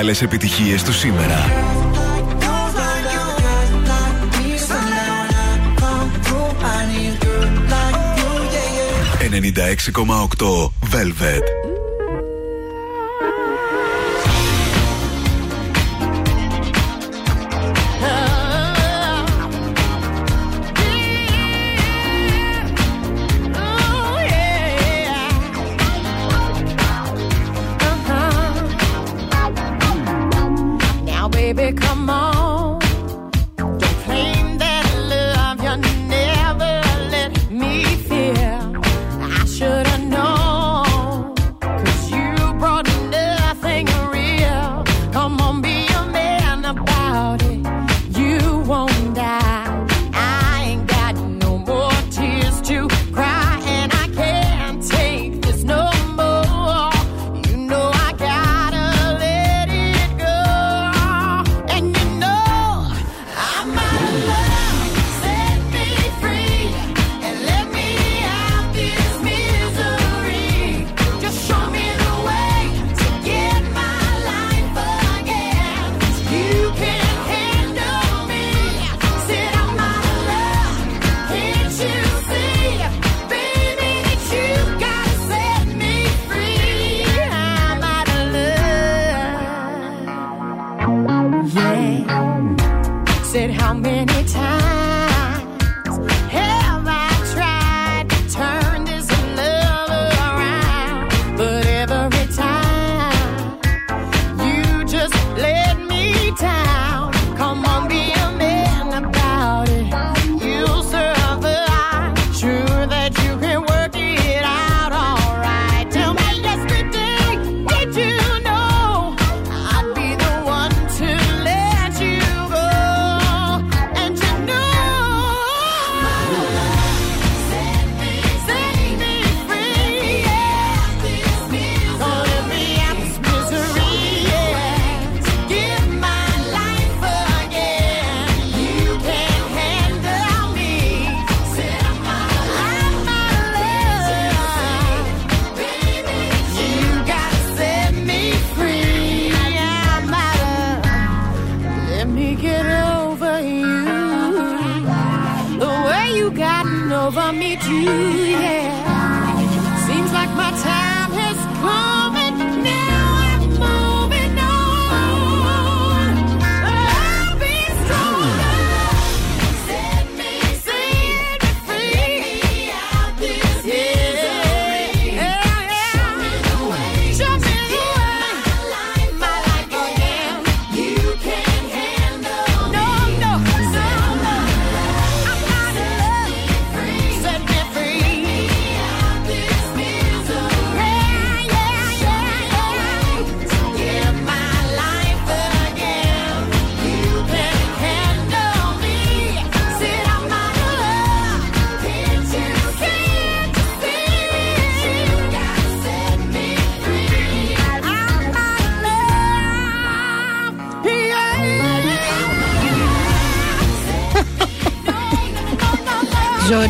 μεγάλες επιτυχίες του σήμερα. 96,8 Velvet.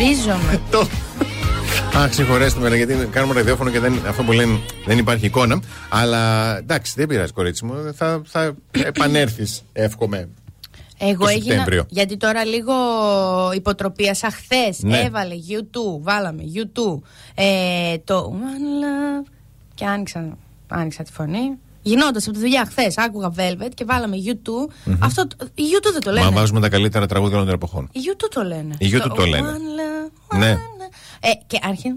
Ζορίζομαι. [laughs] Το. Α, συγχωρέστε με, γιατί κάνουμε ραδιόφωνο και δεν, αυτό που λένε δεν υπάρχει εικόνα. Αλλά εντάξει, δεν πειράζει, κορίτσι μου. Θα, θα επανέλθεις, εύχομαι. Εγώ το έγινα. Σεπτέμβριο. Γιατί τώρα λίγο υποτροπίασα. Χθε Ναι. έβαλε YouTube, βάλαμε YouTube. Ε, το One Love. Και άνοιξα, άνοιξα τη φωνή. Γινόταν από τη δουλειά χθες. Άκουγα Velvet και βάλαμε YouTube. Μμμ. Αυτό. το- Η YouTube δεν το λένε. Μα βάζουμε τα καλύτερα τραγούδια όλων των εποχών. Η YouTube το λένε. Η YouTube το λένε. One Love. Ναι. Ε, και άρχισε.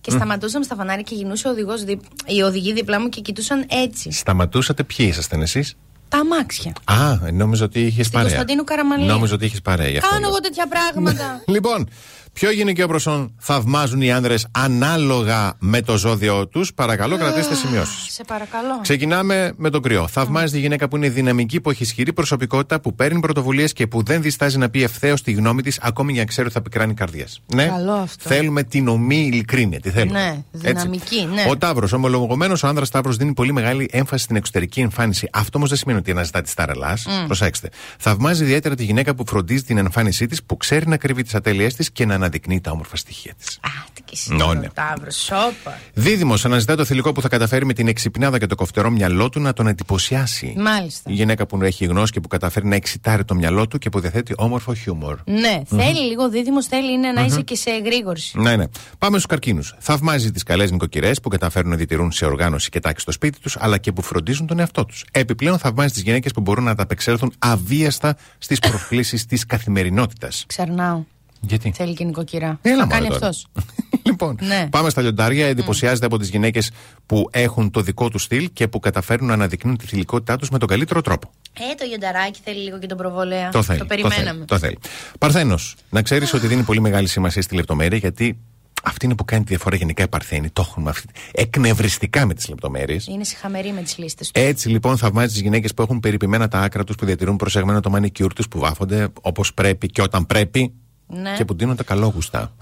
Και Μμ. σταματούσαμε στα φανάρια και γινούσε ο οδηγός δι... οι οδηγοί δίπλα μου και κοιτούσαν έτσι. Σταματούσατε, ποιοι ήσασταν εσείς; Τα αμάξια. Α, νόμιζα ότι είχες παρέα. Κωνσταντίνου Καραμαλή. Νόμιζα ότι είχες παρέα. γι' αυτό Κάνω λέω. εγώ τέτοια πράγματα. [laughs] Λοιπόν, ποιο γυναικείο προσόν θαυμάζουν οι άνδρες ανάλογα με το ζώδιο τους. Παρακαλώ, κρατήστε σημειώσεις. Σε παρακαλώ. Ξεκινάμε με τον κρυό. Θαυμάζει τη γυναίκα που είναι δυναμική, που έχει ισχυρή προσωπικότητα, που παίρνει πρωτοβουλίες και που δεν διστάζει να πει ευθέως τη γνώμη της, ακόμη για να ξέρει ότι θα πικράνει καρδιές. Ναι, Καλό αυτό. θέλουμε την ομή ειλικρίνεια. Τι θέλουμε. Ναι, Έτσι. δυναμική, ναι. Ο Ταύρος, ομολογωμένος, ο άνδρας Ταύρος δίνει πολύ μεγάλη έμφαση στην εξωτερική εμφάνιση. Αυτό όμως δεν σημαίνει ότι αναζητά τη σταρελά. Μμ. Προσέξτε. Θαυμάζει ιδιαίτερα τη γυναίκα που φροντίζει την εμφάνισή της, που ξέρει να κρύβει τις ατέλειές της και να αναδεικνύει τα όμορφα στοιχεία της. Τι και Ναι, ναι. Ταύρος, σόπα. Δίδυμος, αναζητά το θηλυκό που θα καταφέρει με την εξυπνάδα και το κοφτερό μυαλό του να τον εντυπωσιάσει. Μάλιστα. Η γυναίκα που έχει γνώση και που καταφέρει να εξητάρει το μυαλό του και που διαθέτει όμορφο χιούμορ. Ναι, Μμμ. θέλει λίγο δίδυμος, θέλει είναι να Μμμ. είσαι και σε εγρήγορση. Ναι, ναι. Πάμε στους καρκίνους. Θαυμάζει τις καλές νοικοκυρές που καταφέρουν να διατηρούν σε οργάνωση και τάξη στο σπίτι τους, αλλά και που φροντίζουν τον εαυτό τους. Επιπλέον, θαυμάζει τις γυναίκες που μπορούν να ανταπεξέλθουν αβίαστα στις προκλήσεις της καθημερινότητας. Ξερνάω. Γιατί; Θέλει και νοικοκυρά. Έλα, Θα μωρέ κάνει τώρα. αυτός. [laughs] Λοιπόν, Ναι. πάμε στα λιοντάρια. Εντυπωσιάζεται από τις γυναίκες που έχουν το δικό τους στυλ και που καταφέρνουν να αναδεικνύουν τη θηλυκότητά τους με τον καλύτερο τρόπο. Ε, το γιονταράκι θέλει λίγο και τον προβολέα. Το θέλει. Το περιμέναμε. Το θέλει. Παρθένος, να ξέρεις ότι δίνει πολύ μεγάλη σημασία στη λεπτομέρεια γιατί αυτή είναι που κάνει τη διαφορά γενικά οι Παρθένοι. Το έχουν αυτή. Εκνευριστικά με τις λεπτομέρειες. Είναι συχαμερή με τις λίστες του. Έτσι λοιπόν θαυμάζει τις γυναίκες που έχουν περιποιημένα τα άκρα τους, που διατηρούν προσεγμένο το μανικιούρ τους, που βάφονται όπως πρέπει και όταν πρέπει Ναι. και που δίνουν τα καλόγουστα.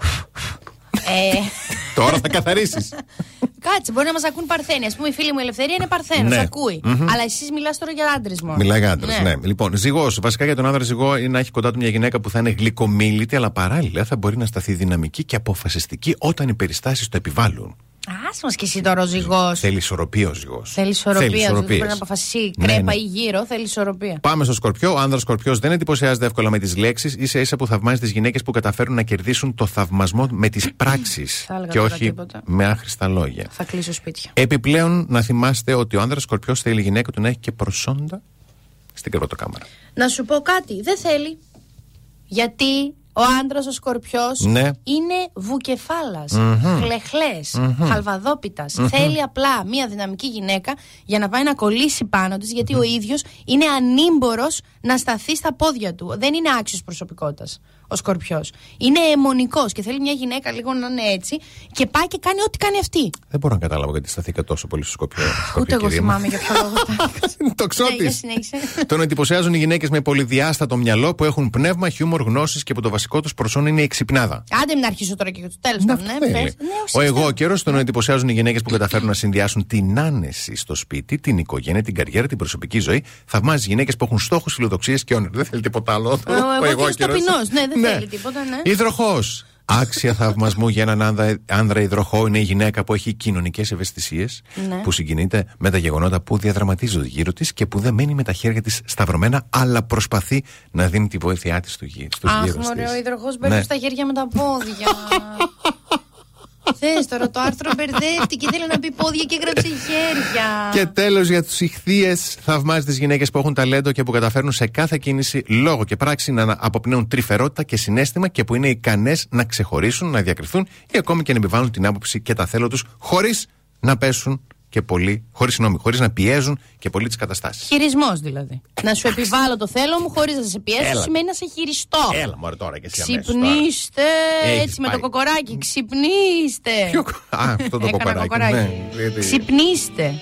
Ε, [laughs] Τώρα θα καθαρίσεις. κάτσε, μπορεί να μας ακούν παρθένοι. Α πούμε, η φίλη μου η Ελευθερία είναι παρθένος, Ναι. ακούει. Μμμ. Αλλά εσείς μιλάς τώρα για άντρες μόνο. Μιλάει για άντρες, ναι. Λοιπόν, ζυγός. Βασικά για τον άντρα ζυγό είναι να έχει κοντά του μια γυναίκα που θα είναι γλυκομίλητη, αλλά παράλληλα θα μπορεί να σταθεί δυναμική και αποφασιστική όταν οι περιστάσεις το επιβάλλουν. Α μας και εσύ τώρα ο ζυγός. Θέλει ισορροπία ο ζυγός. Θέλει ισορροπία. Δεν ισορροπίες. μπορεί να αποφασίσει Ναι, κρέπα ναι. ή γύρω, θέλει ισορροπία. Πάμε στο Σκορπιό. Ο άνδρας Σκορπιός δεν εντυπωσιάζεται εύκολα με τις λέξεις, ίσα ίσα που θαυμάζεις τις γυναίκες που καταφέρουν να κερδίσουν το θαυμασμό με τις [clears throat] πράξεις Θα έλεγα και τώρα όχι τίποτα. με άχρηστα λόγια. Θα κλείσω σπίτια. Επιπλέον, να θυμάστε ότι ο άνδρας Σκορπιός θέλει η γυναίκα του να έχει και προσόντα στην κρεβατοκάμαρα. Να σου πω κάτι, δεν θέλει. Γιατί ο άντρας ο σκορπιός Ναι. είναι βουκεφάλας, Μμμ. χλεχλές, Μμμ. χαλβαδόπιτας. Μμμ. Θέλει απλά μια δυναμική γυναίκα για να πάει να κολλήσει πάνω της, γιατί ο ίδιος είναι ανήμπορος να σταθεί στα πόδια του. Δεν είναι άξιος προσωπικότητας ο σκορπιός. Είναι αιμονικός και θέλει μια γυναίκα λίγο να είναι έτσι και πάει και κάνει ό,τι κάνει αυτή. Δεν μπορώ να καταλάβω γιατί σταθήκα τόσο πολύ στο Σκορπιό. Σκορπιό, Ούτε εγώ κυρία μου. θυμάμαι για ποιο λόγο [laughs] τα. Το ξώτης. Ναι, για συνέχισε. Τον εντυπωσιάζουν οι γυναίκες με πολυδιάστατο μυαλό που έχουν πνεύμα, χιούμορ, γνώσεις και που το βασικό τους προσόν είναι η εξυπνάδα. Άντε μην αρχίσω τώρα και το τέλος πάντων. Ναι, Θέλει. πες. Ναι, Ο ουσιαστικά. εγώ καιρός τον εντυπωσιάζουν οι γυναίκες που καταφέρουν να συνδυάσουν την άνεση στο σπίτι, την οικογένεια, την καριέρα, την προσωπική ζωή. Θαυμάζει γυναίκες που έχουν στόχους, φιλοδοξίες και όνειρα. Δεν θέλει τίποτα άλλο. Ο εγώ καιρός δεν ναι. θέλει τίποτα. Ναι. Υδροχός. Άξια θαυμασμού για έναν άνδρα υδροχό είναι η γυναίκα που έχει κοινωνικές ευαισθησίες, ναι. που συγκινείται με τα γεγονότα που διαδραματίζονται γύρω της και που δεν μένει με τα χέρια της σταυρωμένα, αλλά προσπαθεί να δίνει τη βοήθειά της στου γύρω τη. Αχ, μωρέ, ο υδροχός μπαίνει ναι. στα χέρια με τα πόδια. [laughs] Θες τώρα το άρθρο μπερδεύτηκε. Θέλει να πει πόδια και γράψει χέρια. Και τέλος για τους ηχθείες. Θαυμάζει τις γυναίκες που έχουν ταλέντο και που καταφέρνουν σε κάθε κίνηση λόγο και πράξη να αποπνέουν τρυφερότητα και συνέστημα και που είναι ικανές να ξεχωρίσουν, να διακριθούν ή ακόμη και να επιβάλλουν την άποψη και τα θέλω τους χωρίς να πέσουν και πολύ, χωρίς νόμοι, χωρίς να πιέζουν και πολύ τις καταστάσεις. Χειρισμός δηλαδή. να σου επιβάλλω το θέλω μου χωρίς να σε πιέσω σημαίνει να σε χειριστώ. Έλα, μωρέ τώρα και εσύ Ξυπνήστε, έτσι με το κοκοράκι, ξυπνήστε. Ποιο... Α, αυτό το κοκοράκι. Ναι. Ξυπνήστε.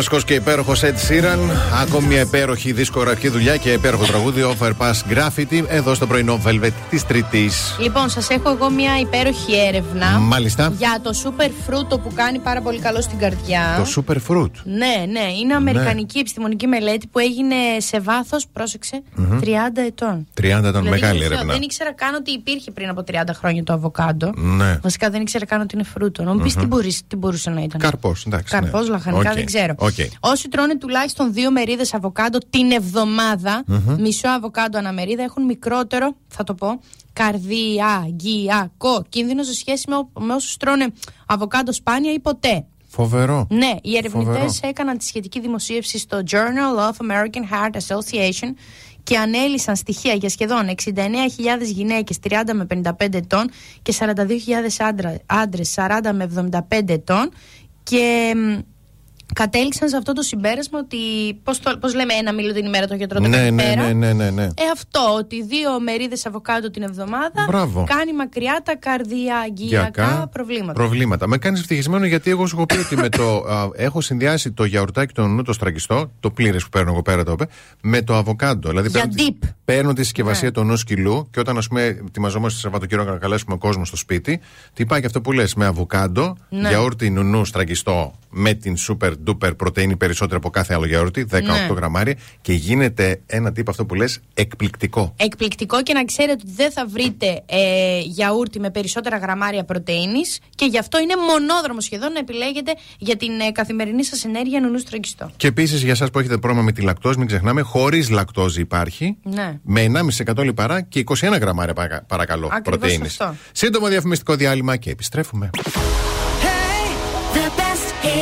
Ολόφρεσκο και υπέροχος Ed Sheeran. Ακόμη μια υπέροχη δισκογραφική δουλειά και υπέροχο τραγούδι Overpass Graffiti εδώ στο πρωινό Velvet της Τρίτης. Λοιπόν, σας έχω εγώ μια υπέροχη έρευνα. Μάλιστα. Για το super fruit που κάνει πάρα πολύ καλό στην καρδιά. Το Super Fruit. Ναι, ναι. Είναι αμερικανική επιστημονική μελέτη που έγινε σε βάθος, πρόσεξε, Μμμ. 30 ετών. 30 ήταν Δηλαδή, μεγάλη δεν ξέρω, έρευνα. Δεν ήξερα καν ότι υπήρχε πριν από 30 χρόνια το αβοκάντο. Ναι. Βασικά δεν ήξερα καν ότι είναι φρούτο. Να μου πεις Μμμ. τι, μπορείς- τι μπορούσε να ήταν. Καρπός, εντάξει. Καρπός, ναι. λαχανικά, Οκ, δεν ξέρω. Οκ. Όσοι τρώνε τουλάχιστον δύο μερίδες αβοκάντο την εβδομάδα, Μμμ. μισό αβοκάντο ανά μερίδα, έχουν μικρότερο, θα το πω, καρδιαγγειακό κίνδυνο σε σχέση με, ο- με όσους τρώνε αβοκάντο σπάνια ή ποτέ. Φοβερό. Ναι, οι ερευνητές Φοβερό. έκαναν τη σχετική δημοσίευση στο Journal of American Heart Association και ανέλυσαν στοιχεία για σχεδόν 69.000 γυναίκες 30 με 55 ετών και 42.000 άντρα- άντρες 40 με 75 ετών και μ, κατέληξαν σε αυτό το συμπέρασμα ότι. Πώς πώς λέμε, ένα μήλο την ημέρα το γιατρό τα Ναι, κάθε ναι, μέρα. ναι, ναι, ναι, ναι. Ε, αυτό, ότι δύο μερίδες αβοκάντο την εβδομάδα Μπράβο. κάνει μακριά τα καρδιαγγειακά προβλήματα. προβλήματα. Με κάνεις ευτυχισμένο γιατί εγώ σου έχω πει ότι με το, α, έχω συνδυάσει το γιαουρτάκι του νου το στραγγιστό, το πλήρες που παίρνω εγώ πέρα το είπε, με το αβοκάντο. Δηλαδή Για παίρνω, τη- dip. παίρνω τη συσκευασία Ναι. του νου σκυλού και όταν ας πούμε ετοιμαζόμαστε το Σαββατοκύριακο να καλέσουμε κόσμο στο σπίτι, τι πάει και αυτό που λες με αβοκάντο, Ναι. γιαούρτι νουνού στραγγιστό με την super duper πρωτενη περισσότερο από κάθε άλλο γιαούρτι, 18 Ναι. γραμμάρια και γίνεται ένα τύπο αυτό που λες εκπληκτικό. Εκπληκτικό και να ξέρετε ότι δεν θα βρείτε ε, γιαούρτι με περισσότερα γραμμάρια πρωτεΐνης και γι' αυτό είναι μονόδρομος σχεδόν να επιλέγετε για την ε, καθημερινή σας ενέργεια νουνού στρογγιστό. Και επίσης για εσάς που έχετε πρόβλημα με τη λακτόζη, μην ξεχνάμε, χωρίς λακτόζη υπάρχει. Ναι. Με 1,5% λιπαρά και 21 γραμμάρια παρα- παρακαλώ Ακριβώς πρωτεΐνης. αυτό. Σύντομο διαφημιστικό διάλειμμα και επιστρέφουμε.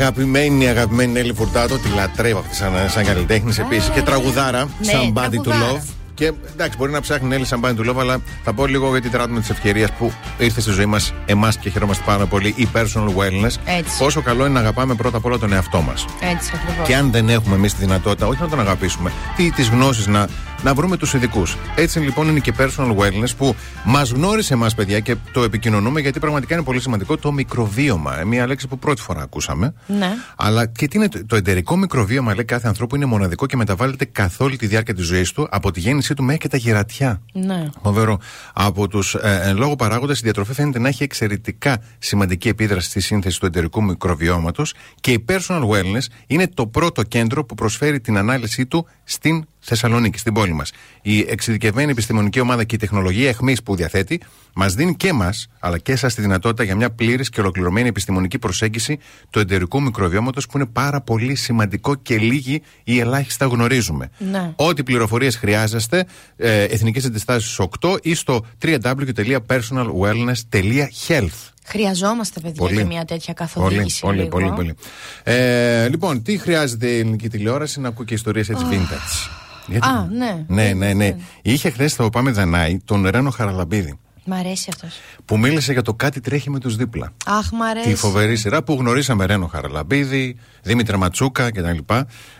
Αγαπημένη, αγαπημένη Νέλη Φουρτάτο, τη λατρεύω αυτή σαν, σαν καλλιτέχνης επίσης. Και τραγουδάρα, Ναι, Somebody to τραγουδάρα. Love. Και εντάξει, μπορεί να ψάχνει Νέλη Somebody to Love, αλλά θα πω λίγο γιατί τράτουμε της ευκαιρίας που ήρθε στη ζωή μας, εμάς και χαιρόμαστε πάρα πολύ, η personal wellness. Έτσι. Πόσο καλό είναι να αγαπάμε πρώτα απ' όλα τον εαυτό μας. Έτσι ακριβώς. Και αν δεν έχουμε εμείς τη δυνατότητα, όχι να τον αγαπήσουμε, τι τις γνώσεις να, να βρούμε τους ειδικούς. Έτσι λοιπόν είναι και personal wellness που μας γνώρισε εμάς, παιδιά, και το επικοινωνούμε γιατί πραγματικά είναι πολύ σημαντικό το μικροβίωμα. Ε, Μια λέξη που πρώτη φορά ακούσαμε. Ναι. Αλλά και τι είναι το, το εταιρικό μικροβίωμα, λέει κάθε ανθρώπου, είναι μοναδικό και μεταβάλλεται καθ' όλη τη διάρκεια της ζωής του, από τη γέννησή του μέχρι και τα γερατιά. Ναι. Φοβερό. Από τους ε, εν λόγω παράγοντες, η διατροφή φαίνεται να έχει εξαιρετικά σημαντική επίδραση στη σύνθεση του εταιρικού μικροβιώματος και η personal wellness είναι το πρώτο κέντρο που προσφέρει την ανάλυση του στην Θεσσαλονίκη, στην πόλη μας. Η εξειδικευμένη επιστημονική ομάδα και η τεχνολογία εχμής που διαθέτει μας δίνει και εμά, αλλά και εσά τη δυνατότητα για μια πλήρης και ολοκληρωμένη επιστημονική προσέγγιση του εταιρικού μικροβιώματος που είναι πάρα πολύ σημαντικό και λίγοι ή ελάχιστα γνωρίζουμε. Ναι. Ό,τι πληροφορίες χρειάζεστε, ε, εθνικές αντιστάσεις 8 ή στο www.personalwellness.health. Χρειαζόμαστε, παιδιά, Πολύ. και μια τέτοια Πολύ, καθοδήγηση. πολύ, λίγο. πολύ, πολύ. Ε, λοιπόν, τι χρειάζεται η ελληνική τηλεόραση να ακούει και ιστορίες έτσι vintage; Γιατί- Α, ναι. Ναι, ναι, ναι. Είχε χθες το Πάμε Δανάη τον Ρένο Χαραλαμπίδη Μ' αρέσει αυτός. που μίλησε για το κάτι τρέχει με τους δίπλα. Αχ, μ' αρέσει. Τη φοβερή σειρά που γνωρίσαμε Ρένο Χαραλαμπίδη, Δήμητρα Ματσούκα κτλ.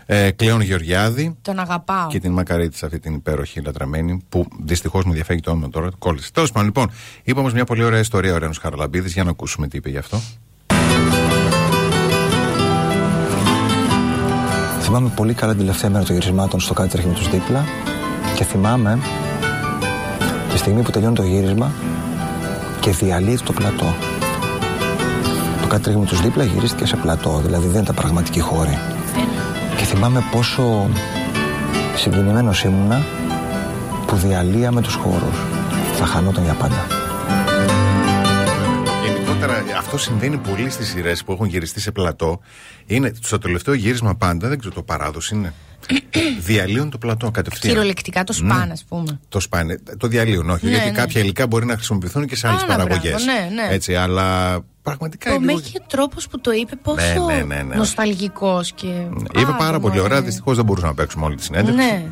Ε, Κλέον Γεωργιάδη Τον αγαπάω. και την Μακαρίτη αυτή την υπέροχη λατραμένη που δυστυχώς μου διαφεύγει το όνομα τώρα. Κόλλησε. Τέλος πάντων, λοιπόν, είπε όμως μια πολύ ωραία ιστορία ο Ρένος Χαραλαμπίδης. Για να ακούσουμε τι είπε γι' αυτό. Θυμάμαι πολύ καλά την τελευταία μέρα των γυρισμάτων στο κάτι τρέχει με τους δίπλα και θυμάμαι τη στιγμή που τελειώνει το γύρισμα και διαλύεται το πλατό. Το κάτι τρέχει με τους δίπλα γυρίστηκε σε πλατό, δηλαδή δεν ήταν πραγματική χώρη. Και θυμάμαι πόσο συγκινημένος ήμουνα που διαλύαμε τους χώρους. Θα χανόταν για πάντα. Γενικότερα αυτό συμβαίνει πολύ στις σειρές που έχουν γυριστεί σε πλατό. Είναι στο τελευταίο γύρισμα πάντα, δεν ξέρω το παράδοση είναι. [clears throat] διαλύουν το πλατό κατευθείαν. Κυριολεκτικά το Ναι. σπάν, ας πούμε. Το σπάνε. Το διαλύουν, όχι. Ναι, γιατί ναι. κάποια υλικά μπορεί να χρησιμοποιηθούν και σε άλλες Άνα, παραγωγές. μπράβο, ναι, ναι. Έτσι, αλλά πραγματικά Το είναι λίγο- μέχρι και τρόπος που το είπε, πόσο Ναι, ναι, ναι, ναι. νοσταλγικός και. Είπε Α, πάρα πολύ μωρέ. ωραία. Δυστυχώς δεν μπορούσαμε να παίξουμε όλη τη συνέντευξη. Ναι.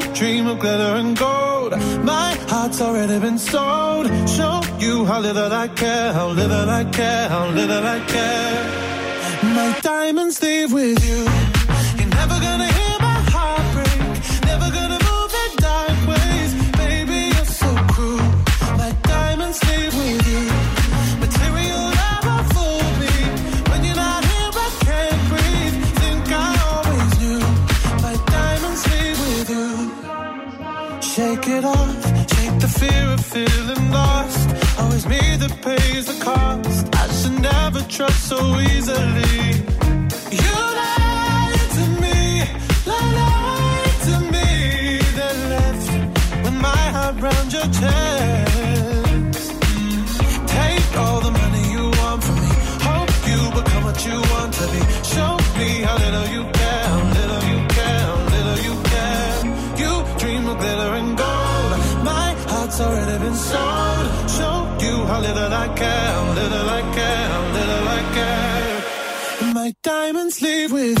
dream of glitter and gold. My heart's already been sold. Show you how little I care, how little I care, how little I care. My diamonds leave with you. You're never gonna fear of feeling lost. Always me that pays the cost. I should never trust so easily. You lied to me, lied to me. Then left with my heart round your chest. like hell, little like hell, little like hell. My diamonds leave with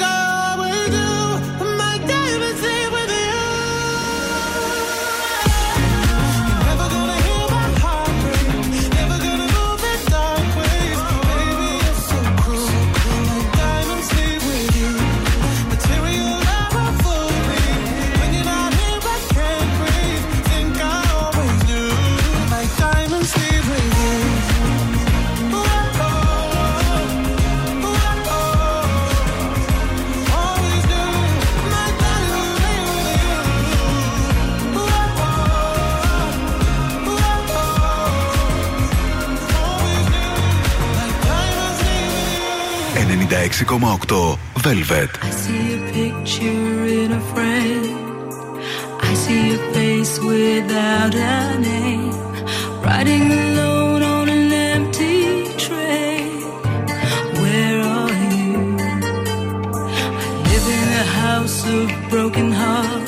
96,8 Velvet. I see a picture in a frame. I see a face without a name. Riding alone on an empty train. Where are you? I live in a house of broken hearts.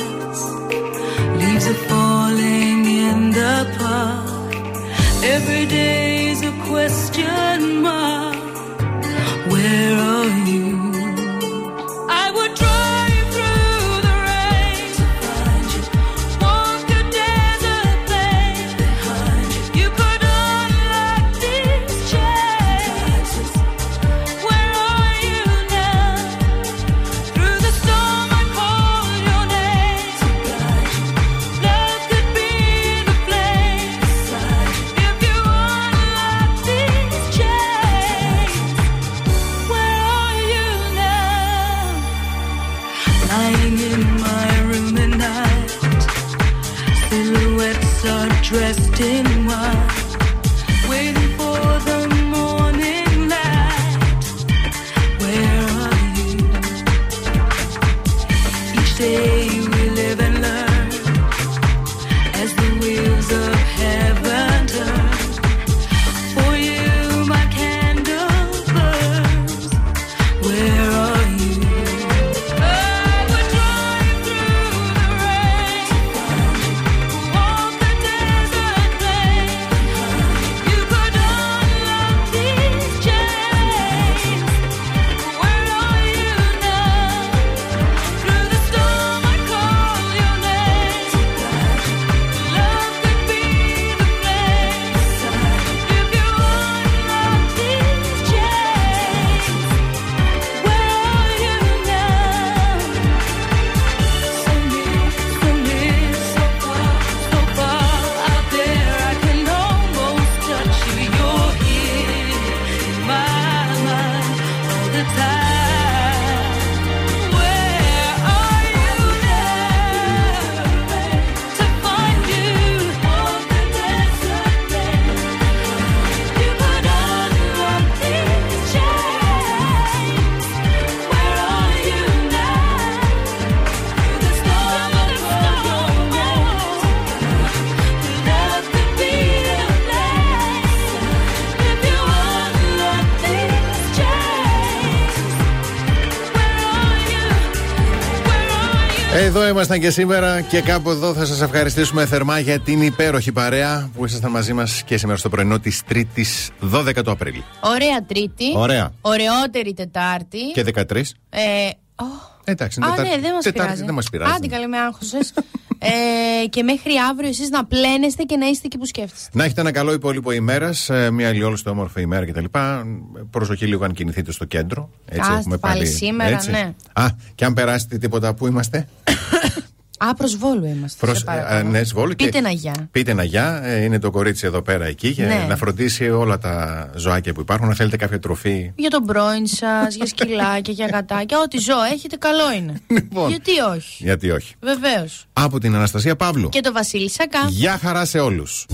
Εδώ ήμασταν και σήμερα και κάπου εδώ θα σας ευχαριστήσουμε θερμά για την υπέροχη παρέα που ήσασταν μαζί μας και σήμερα στο πρωινό της Τρίτης 12 του Απρίλη. Ωραία Τρίτη. Ωραία. Ωραιότερη Τετάρτη. Και 13. Ε, ω, Εντάξει, Α, Τετάρτη- ναι, δεν μας Τετάρτη πειράζει. δεν μας πειράζει. Άντε καλέ με άγχωσες. [laughs] ε, και μέχρι αύριο εσείς να πλένεστε και να είστε εκεί που σκέφτεστε. Να έχετε ένα καλό υπόλοιπο ημέρας, μια αλλιόλουστη όμορφη ημέρα κτλ. Προσοχή λίγο αν κινηθείτε στο κέντρο. Έτσι, Α, έχουμε πάλι σήμερα, ναι. Α, και αν περάσετε τίποτα, πού είμαστε; [coughs] Α, προσβόλου είμαστε. Προς- σε παρακαλώ. ε, ναι, Σβόλου και- Πείτε ένα γεια. Πείτε ένα γεια, ε, είναι το κορίτσι εδώ πέρα εκεί για Ναι. να φροντίσει όλα τα ζωάκια που υπάρχουν. Αν θέλετε κάποια τροφή. Για τον πρώην σας, για σκυλάκια, για γατάκια. Ό,τι ζώο έχετε, καλό είναι. [laughs] Λοιπόν. Γιατί όχι; Γιατί όχι. Βεβαίως. Από την Αναστασία Παύλου. Και το Βασίλη Σακά. Γεια χαρά σε όλους.